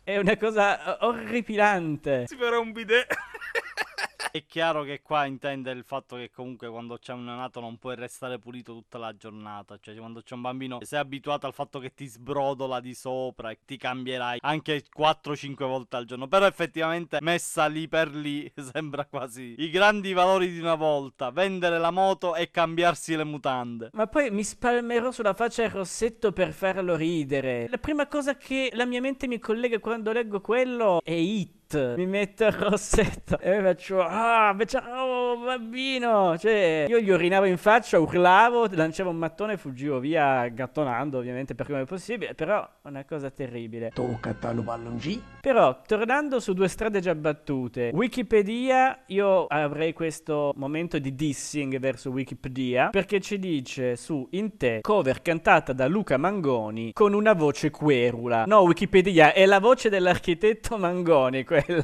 È una cosa orripilante. Si farà un bidet. È chiaro che qua intende il fatto che comunque quando c'è un neonato non puoi restare pulito tutta la giornata. Cioè, quando c'è un bambino, sei abituato al fatto che ti sbrodola di sopra e ti cambierai anche 4-5 volte al giorno. Però effettivamente messa lì per lì sembra quasi i grandi valori di una volta. Vendere la moto e cambiarsi le mutande. Ma poi mi spalmerò sulla faccia il rossetto per farlo ridere. La prima cosa che la mia mente mi collega quando leggo quello è It mi metto il rossetto e faccio ah ciao bambino! Cioè io gli urinavo in faccia urlavo lanciavo un mattone e fuggivo via gattonando ovviamente per come è possibile però una cosa terribile. Tocca lo pallongi però tornando su due strade già battute Wikipedia io avrei questo momento di dissing verso Wikipedia perché ci dice su in te cover cantata da Luca Mangoni con una voce querula. No Wikipedia è la voce dell'architetto Mangoni quella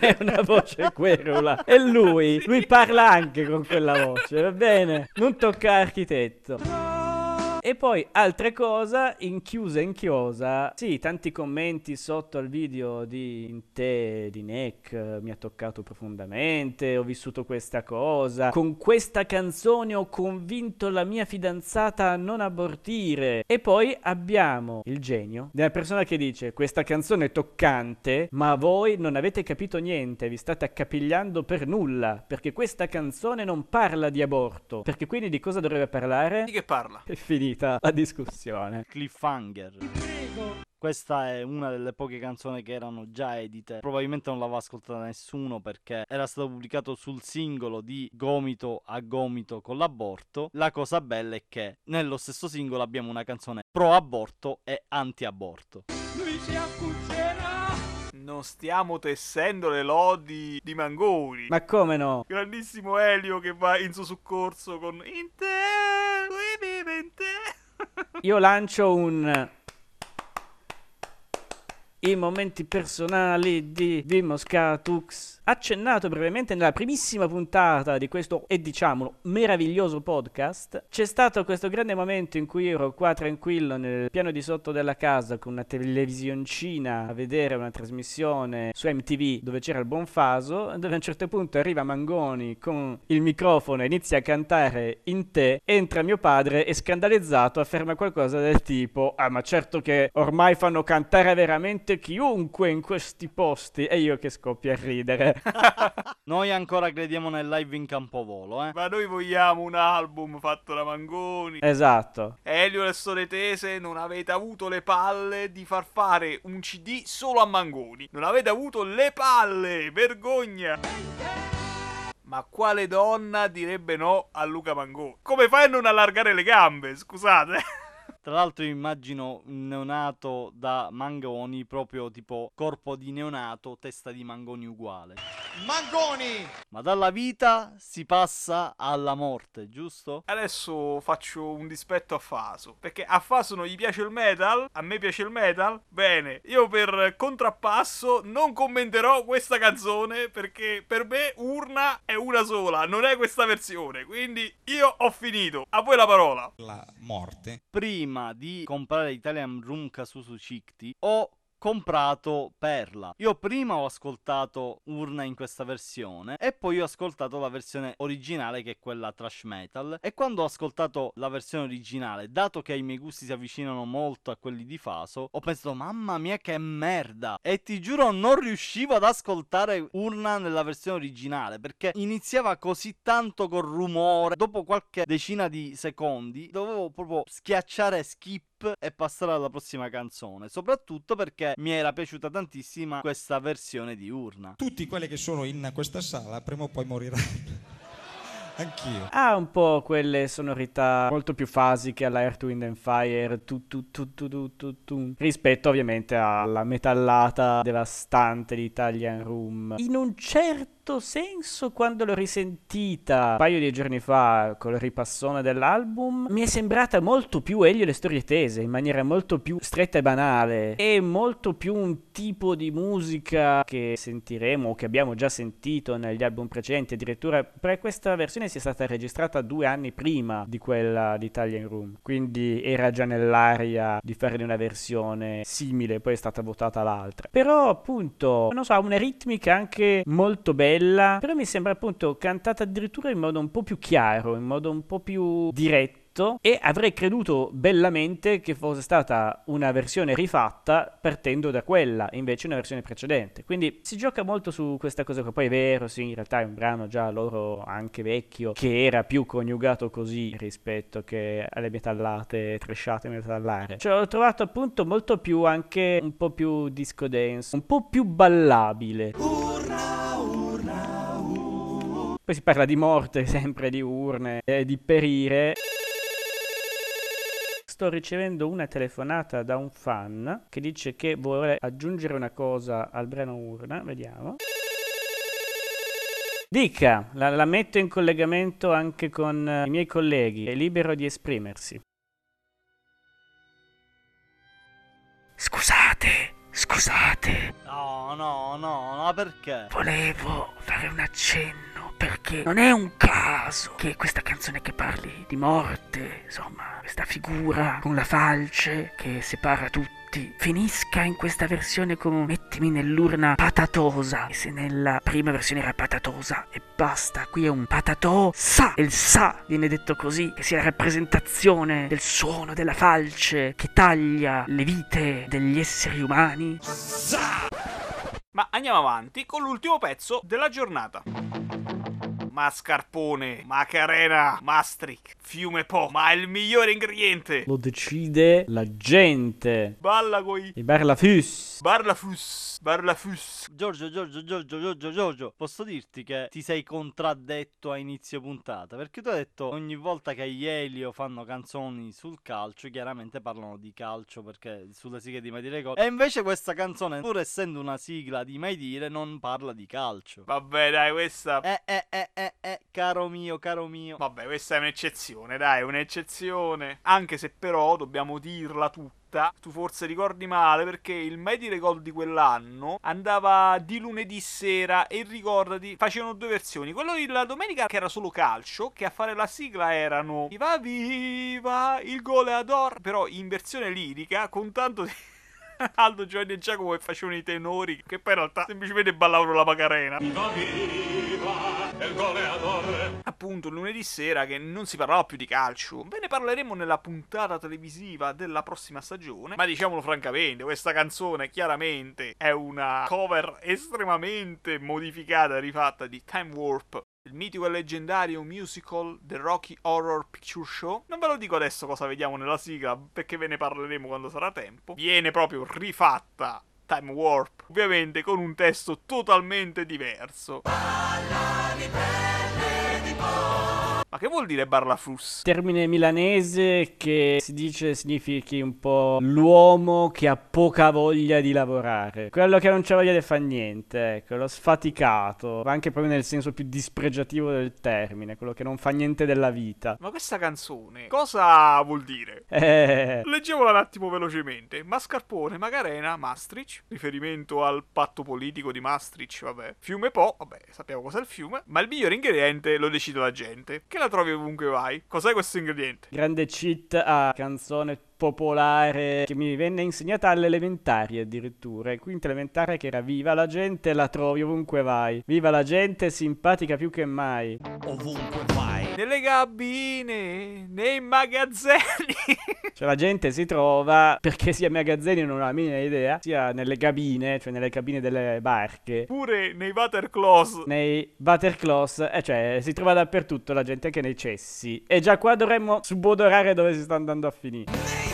è una voce querula. E lui, lui parla anche con quella voce, va bene? Non tocca architetto. E poi altre cose, in chiusa in chiosa, sì, tanti commenti sotto al video di te di Nick, mi ha toccato profondamente, ho vissuto questa cosa, con questa canzone ho convinto la mia fidanzata a non abortire. E poi abbiamo il genio della persona che dice questa canzone è toccante, ma voi non avete capito niente, vi state accapigliando per nulla, perché questa canzone non parla di aborto, perché quindi di cosa dovrebbe parlare? Di che parla? È finita la discussione. Cliffhanger. Questa è una delle poche canzoni che erano già edite. Probabilmente non l'aveva ascoltata nessuno perché era stato pubblicato sul singolo di Gomito a Gomito con l'aborto. La cosa bella è che nello stesso singolo abbiamo una canzone pro aborto e anti aborto. Lui si accuccerà! Non stiamo tessendo le lodi di Mangoni. Ma come no? Grandissimo Elio che va in suo soccorso con In te, lui vive in te. Io lancio un i momenti personali di Vimo Scatux, accennato brevemente nella primissima puntata di questo, e diciamolo, meraviglioso podcast, c'è stato questo grande momento in cui ero qua tranquillo nel piano di sotto della casa con una televisioncina a vedere una trasmissione su MTV dove c'era il buon faso, dove a un certo punto arriva Mangoni con il microfono e inizia a cantare in te, entra mio padre e scandalizzato afferma qualcosa del tipo, ah ma certo che ormai fanno cantare veramente chiunque in questi posti e io che scoppio a ridere. noi ancora crediamo nel live in Campovolo, eh. Ma noi vogliamo un album fatto da Mangoni. Esatto. Elio e Sole Tese non avete avuto le palle di far fare un CD solo a Mangoni. Non avete avuto le palle, vergogna. Ma quale donna direbbe no a Luca Mangoni? Come fai a non allargare le gambe? Scusate. Tra l'altro immagino un neonato da Mangoni, proprio tipo corpo di neonato, testa di Mangoni uguale. Mangoni! Ma dalla vita si passa alla morte, giusto? Adesso faccio un dispetto a Faso, perché a Faso non gli piace il metal, a me piace il metal. Bene, io per contrappasso non commenterò questa canzone perché per me Urna è una sola, non è questa versione, quindi io ho finito. A voi la parola. La morte. Prima di comprare Italian Room Kasusu Chikti ho comprato Perla. Io prima ho ascoltato Urna in questa versione e poi ho ascoltato la versione originale che è quella trash metal. E quando ho ascoltato la versione originale, dato che i miei gusti si avvicinano molto a quelli di Faso, ho pensato mamma mia che merda! E ti giuro non riuscivo ad ascoltare Urna nella versione originale perché iniziava così tanto col rumore, dopo qualche decina di secondi dovevo proprio schiacciare skip e passare alla prossima canzone. Soprattutto perché mi era piaciuta tantissima questa versione di Urna. Tutti quelli che sono in questa sala prima o poi moriranno. Anch'io. Ha un po' quelle sonorità molto più fasiche alla Earth, Wind and Fire tu, tu, tu, rispetto ovviamente alla metallata devastante di Italian Room. In un certo certo senso quando l'ho risentita. Un paio di giorni fa col ripassone dell'album mi è sembrata molto più Elio le storie tese in maniera molto più stretta e banale e molto più un tipo di musica che sentiremo o che abbiamo già sentito negli album precedenti. Addirittura per questa versione sia stata registrata due anni prima di quella di Italian Room. Quindi era già nell'aria di farne una versione simile poi è stata votata l'altra. Però appunto non so ha una ritmica anche molto bella, però mi sembra appunto cantata addirittura in modo un po' più chiaro, in modo un po' più diretto e avrei creduto bellamente che fosse stata una versione rifatta partendo da quella, invece una versione precedente. Quindi si gioca molto su questa cosa che poi è vero, sì, in realtà è un brano già loro anche vecchio che era più coniugato così rispetto che alle metallate, tresciate metallare. Cioè l'ho trovato appunto molto più anche un po' più disco dance, un po' più ballabile. Urra, urra. Poi si parla di morte, sempre di urne, e di perire sto ricevendo una telefonata da un fan che dice che vuole aggiungere una cosa al brano urna. Vediamo. Dica, la, la metto in collegamento anche con uh, i miei colleghi, è libero di esprimersi. Scusate, scusate. No, no, no, no, perché? Volevo fare un accenno perché non è un caso che questa canzone che parli di morte, insomma, questa figura con la falce che separa tutti, finisca in questa versione con mettimi nell'urna patatosa. E se nella prima versione era patatosa e basta, qui è un patatosa. E il sa viene detto così, che sia la rappresentazione del suono della falce che taglia le vite degli esseri umani. Ma andiamo avanti con l'ultimo pezzo della giornata mascarpone, macarena, mastric, fiume po, ma il migliore ingrediente. Lo decide la gente. Balla coi. I barlafus. Barlafus. Barlafus. Giorgio, Giorgio, Giorgio, Giorgio, Giorgio, posso dirti che ti sei contraddetto a inizio puntata? Perché tu hai detto ogni volta che gli Elio fanno canzoni sul calcio, chiaramente parlano di calcio perché sulle sigle di Mai Dire Gol. E invece questa canzone, pur essendo una sigla di Mai Dire, non parla di calcio. Vabbè, dai, questa. Eh, eh, eh, eh, eh, caro mio, caro mio. Vabbè, questa è un'eccezione, dai, un'eccezione. Anche se però dobbiamo dirla tutta tu forse ricordi male perché il Medi Record di quell'anno andava di lunedì sera e ricordati facevano due versioni quello della domenica che era solo calcio che a fare la sigla erano Viva viva il goleador però in versione lirica con tanto di Aldo, Giovanni e Giacomo che facevano i tenori che poi in realtà semplicemente ballavano la Macarena Viva viva Appunto lunedì sera che non si parlava più di calcio Ve ne parleremo nella puntata televisiva della prossima stagione Ma diciamolo francamente questa canzone chiaramente è una cover estremamente modificata rifatta di Time Warp il mitico e leggendario musical The Rocky Horror Picture Show. Non ve lo dico adesso cosa vediamo nella sigla, perché ve ne parleremo quando sarà tempo. Viene proprio rifatta Time Warp, ovviamente con un testo totalmente diverso. Ma che vuol dire barlafus? Termine milanese che si dice significhi un po' l'uomo che ha poca voglia di lavorare. Quello che non c'ha voglia di fare niente, ecco, lo sfaticato, anche proprio nel senso più dispregiativo del termine, quello che non fa niente della vita. Ma questa canzone cosa vuol dire? Eh. Leggiamola un attimo velocemente. Mascarpone, Magarena, Maastricht, riferimento al patto politico di Maastricht, vabbè. Fiume Po, vabbè, sappiamo cos'è il fiume, ma il migliore ingrediente lo decide la gente. Che la trovi ovunque vai. Cos'è questo ingrediente? Grande cheat a canzone popolare che mi venne insegnata alle elementari addirittura. Quinta elementare che era viva la gente, la trovi ovunque vai. Viva la gente, simpatica più che mai. Ovunque vai. Nelle cabine, nei magazzini. cioè la gente si trova perché sia magazzini non ho la minima idea, sia nelle cabine, cioè nelle cabine delle barche. Pure nei watercloset. Nei watercloset, eh, cioè si trova dappertutto la gente, anche nei cessi. E già qua dovremmo subodorare dove si sta andando a finire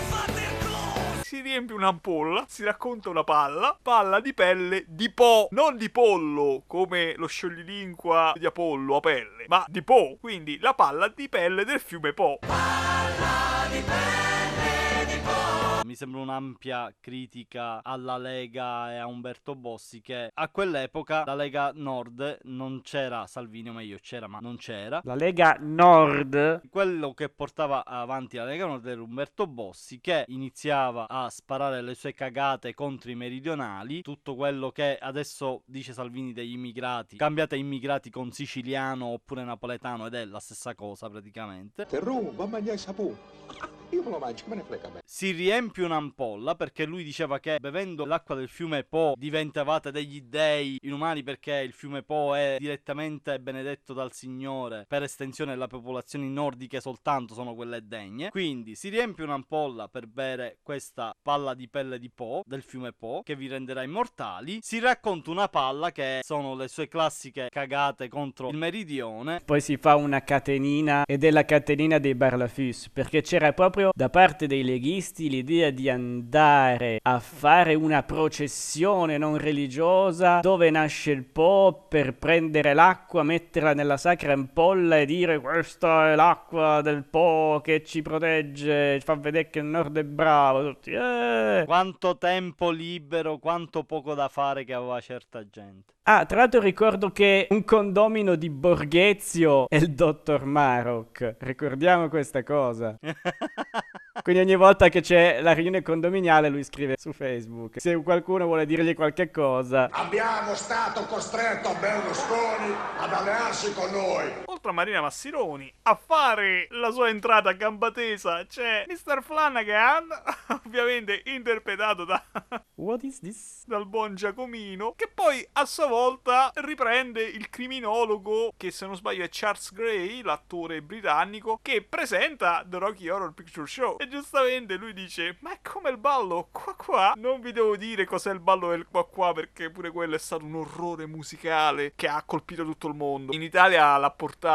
si riempie un'ampolla, si racconta una palla, palla di pelle di po, non di pollo, come lo scioglilingua di Apollo a pelle, ma di po, quindi la palla di pelle del fiume Po. Palla di pelle mi sembra un'ampia critica alla Lega e a Umberto Bossi che a quell'epoca la Lega Nord non c'era Salvini, o meglio c'era ma non c'era. La Lega Nord. Quello che portava avanti la Lega Nord era Umberto Bossi che iniziava a sparare le sue cagate contro i meridionali, tutto quello che adesso dice Salvini degli immigrati, cambiate immigrati con siciliano oppure napoletano ed è la stessa cosa praticamente. Terru, va a mangiare saputo. Io me lo mangio, me ne frega me. Si riempie un'ampolla perché lui diceva che bevendo l'acqua del fiume Po diventavate degli dei inumani perché il fiume Po è direttamente benedetto dal Signore. Per estensione le popolazioni nordiche soltanto sono quelle degne. Quindi si riempie un'ampolla per bere questa palla di pelle di Po del fiume Po che vi renderà immortali. Si racconta una palla che sono le sue classiche cagate contro il meridione. Poi si fa una catenina ed è la catenina dei Barlafus perché c'era proprio da parte dei leghisti l'idea di andare a fare una processione non religiosa dove nasce il Po per prendere l'acqua, metterla nella sacra ampolla e dire questa è l'acqua del Po che ci protegge, fa vedere che il nord è bravo. Tutti, eh. Quanto tempo libero, quanto poco da fare che aveva certa gente. Ah, tra l'altro ricordo che un condomino di Borghezio è il dottor Marok. Ricordiamo questa cosa. Quindi ogni volta che c'è la riunione condominiale lui scrive su Facebook. Se qualcuno vuole dirgli qualche cosa. Abbiamo stato costretto a Berlusconi ad allearsi con noi. Oltre a Marina Massironi, a fare la sua entrata a gamba tesa c'è Mr. Flanagan, ovviamente interpretato da... What is this? Dal buon Giacomino, che poi a sua volta riprende il criminologo, che se non sbaglio è Charles Gray, l'attore britannico, che presenta The Rocky Horror Picture Show. E giustamente lui dice, ma è come il ballo qua qua? Non vi devo dire cos'è il ballo del qua qua, perché pure quello è stato un orrore musicale che ha colpito tutto il mondo. In Italia l'ha portato...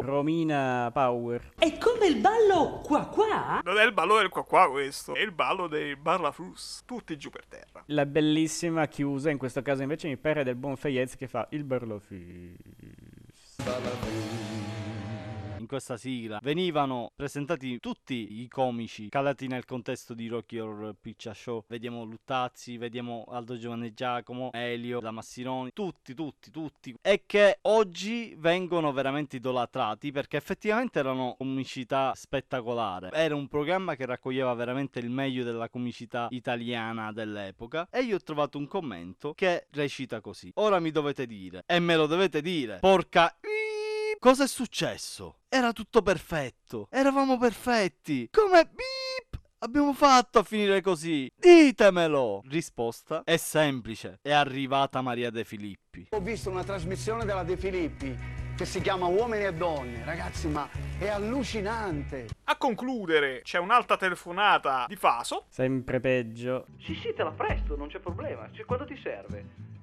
Romina Power. È come il ballo qua qua? Non è il ballo del qua qua questo, è il ballo dei Barlafus, tutti giù per terra. La bellissima chiusa, in questo caso invece mi pare del buon Fayez che fa il Barlafus. In questa sigla venivano presentati tutti i comici calati nel contesto di Rocky Horror Picture Show. Vediamo Luttazzi, vediamo Aldo Giovanni Giacomo, Elio, la Massironi, tutti, tutti, tutti. E che oggi vengono veramente idolatrati perché effettivamente erano comicità spettacolare. Era un programma che raccoglieva veramente il meglio della comicità italiana dell'epoca. E io ho trovato un commento che recita così. Ora mi dovete dire, e me lo dovete dire, porca... Cosa è successo? Era tutto perfetto. Eravamo perfetti. Come beep abbiamo fatto a finire così? Ditemelo. Risposta è semplice. È arrivata Maria De Filippi. Ho visto una trasmissione della De Filippi che si chiama Uomini e Donne. Ragazzi, ma è allucinante. A concludere, c'è un'altra telefonata di Faso. Sempre peggio. Sì, sì, te la presto, non c'è problema. Cioè, quando ti serve?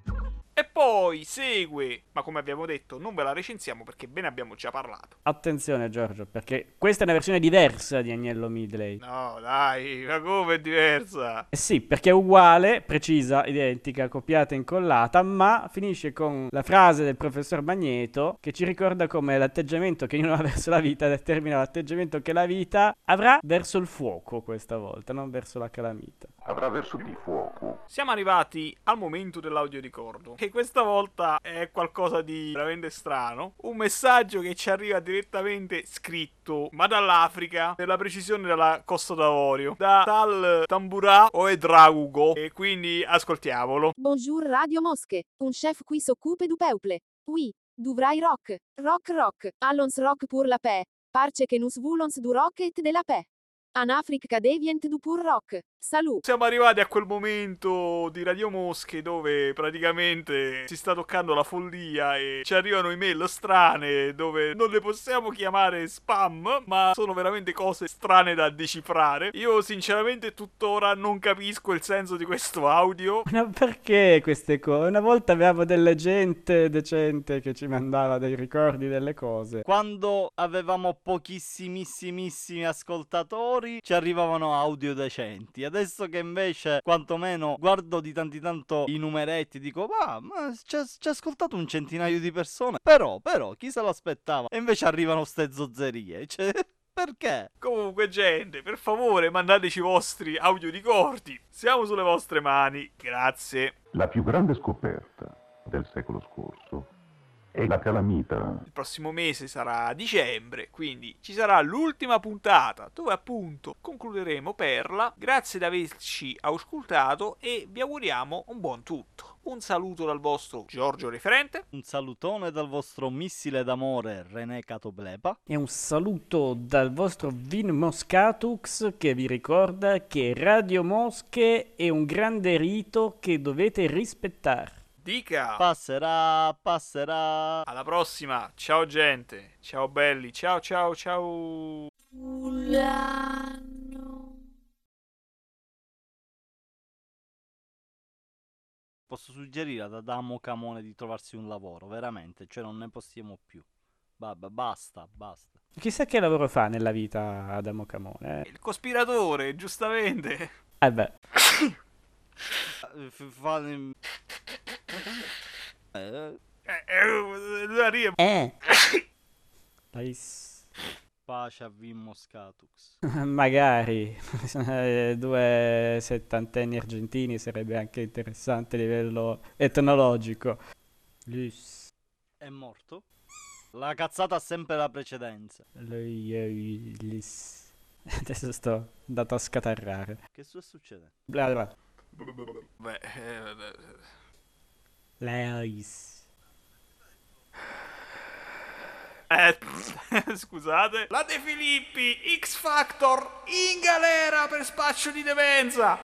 E poi segue, ma come abbiamo detto, non ve la recensiamo perché bene abbiamo già parlato. Attenzione Giorgio, perché questa è una versione diversa di Agnello Midley. No, dai, ma come è diversa? Eh sì, perché è uguale, precisa, identica, copiata e incollata, ma finisce con la frase del professor Magneto che ci ricorda come l'atteggiamento che ognuno ha verso la vita determina l'atteggiamento che la vita avrà verso il fuoco questa volta, non verso la calamita. Avrà verso di fuoco. Siamo arrivati al momento dell'audio ricordo, che questa volta è qualcosa di veramente strano. Un messaggio che ci arriva direttamente scritto, ma dall'Africa, nella precisione della Costa d'Avorio, da tal Tamburà o Edraugo, e quindi ascoltiamolo. Bonjour Radio Mosche, un chef qui s'occupe du peuple. Oui, du vrai rock. Rock rock, allons rock pour la paix. Parce que nous voulons du rock et de la paix. An Africa devient du pur rock. Salut. Siamo arrivati a quel momento di Radio Mosche dove praticamente si sta toccando la follia e ci arrivano email strane dove non le possiamo chiamare spam, ma sono veramente cose strane da decifrare. Io sinceramente tuttora non capisco il senso di questo audio. Ma perché queste cose? Una volta avevamo delle gente decente che ci mandava dei ricordi delle cose. Quando avevamo pochissimissimissimi ascoltatori ci arrivavano audio decenti. Adesso che invece quantomeno guardo di tanti tanto i numeretti dico ma, ma ci ha ascoltato un centinaio di persone. Però, però, chi se lo aspettava? E invece arrivano ste zozzerie. Cioè... Perché? Comunque, gente, per favore, mandateci i vostri audio ricordi. Siamo sulle vostre mani. Grazie. La più grande scoperta del secolo scorso è la calamita. Il prossimo mese sarà dicembre, quindi ci sarà l'ultima puntata dove appunto concluderemo Perla. Grazie di averci auscultato e vi auguriamo un buon tutto. Un saluto dal vostro Giorgio Referente. Un salutone dal vostro missile d'amore René Catoblepa. E un saluto dal vostro Vin Moscatux che vi ricorda che Radio Mosche è un grande rito che dovete rispettare. Dica. Passerà, passerà. Alla prossima. Ciao gente. Ciao belli. Ciao ciao ciao. Posso suggerire ad Adamo Camone di trovarsi un lavoro, veramente, cioè non ne possiamo più. Vabbè, basta, basta. Chissà che lavoro fa nella vita Adamo Camone. Eh? Il cospiratore, giustamente. Eh beh. Fa... Eh, eh, eh. Nice. Pace a Vim Moscatux. Magari due settantenni argentini sarebbe anche interessante a livello etnologico. Lys. È morto? La cazzata ha sempre la precedenza. Lys. Adesso sto andato a scatarrare. Che sta succedendo? Bla bla. Beh, eh, Leis. Eh, scusate. La De Filippi, X Factor, in galera per spaccio di demenza.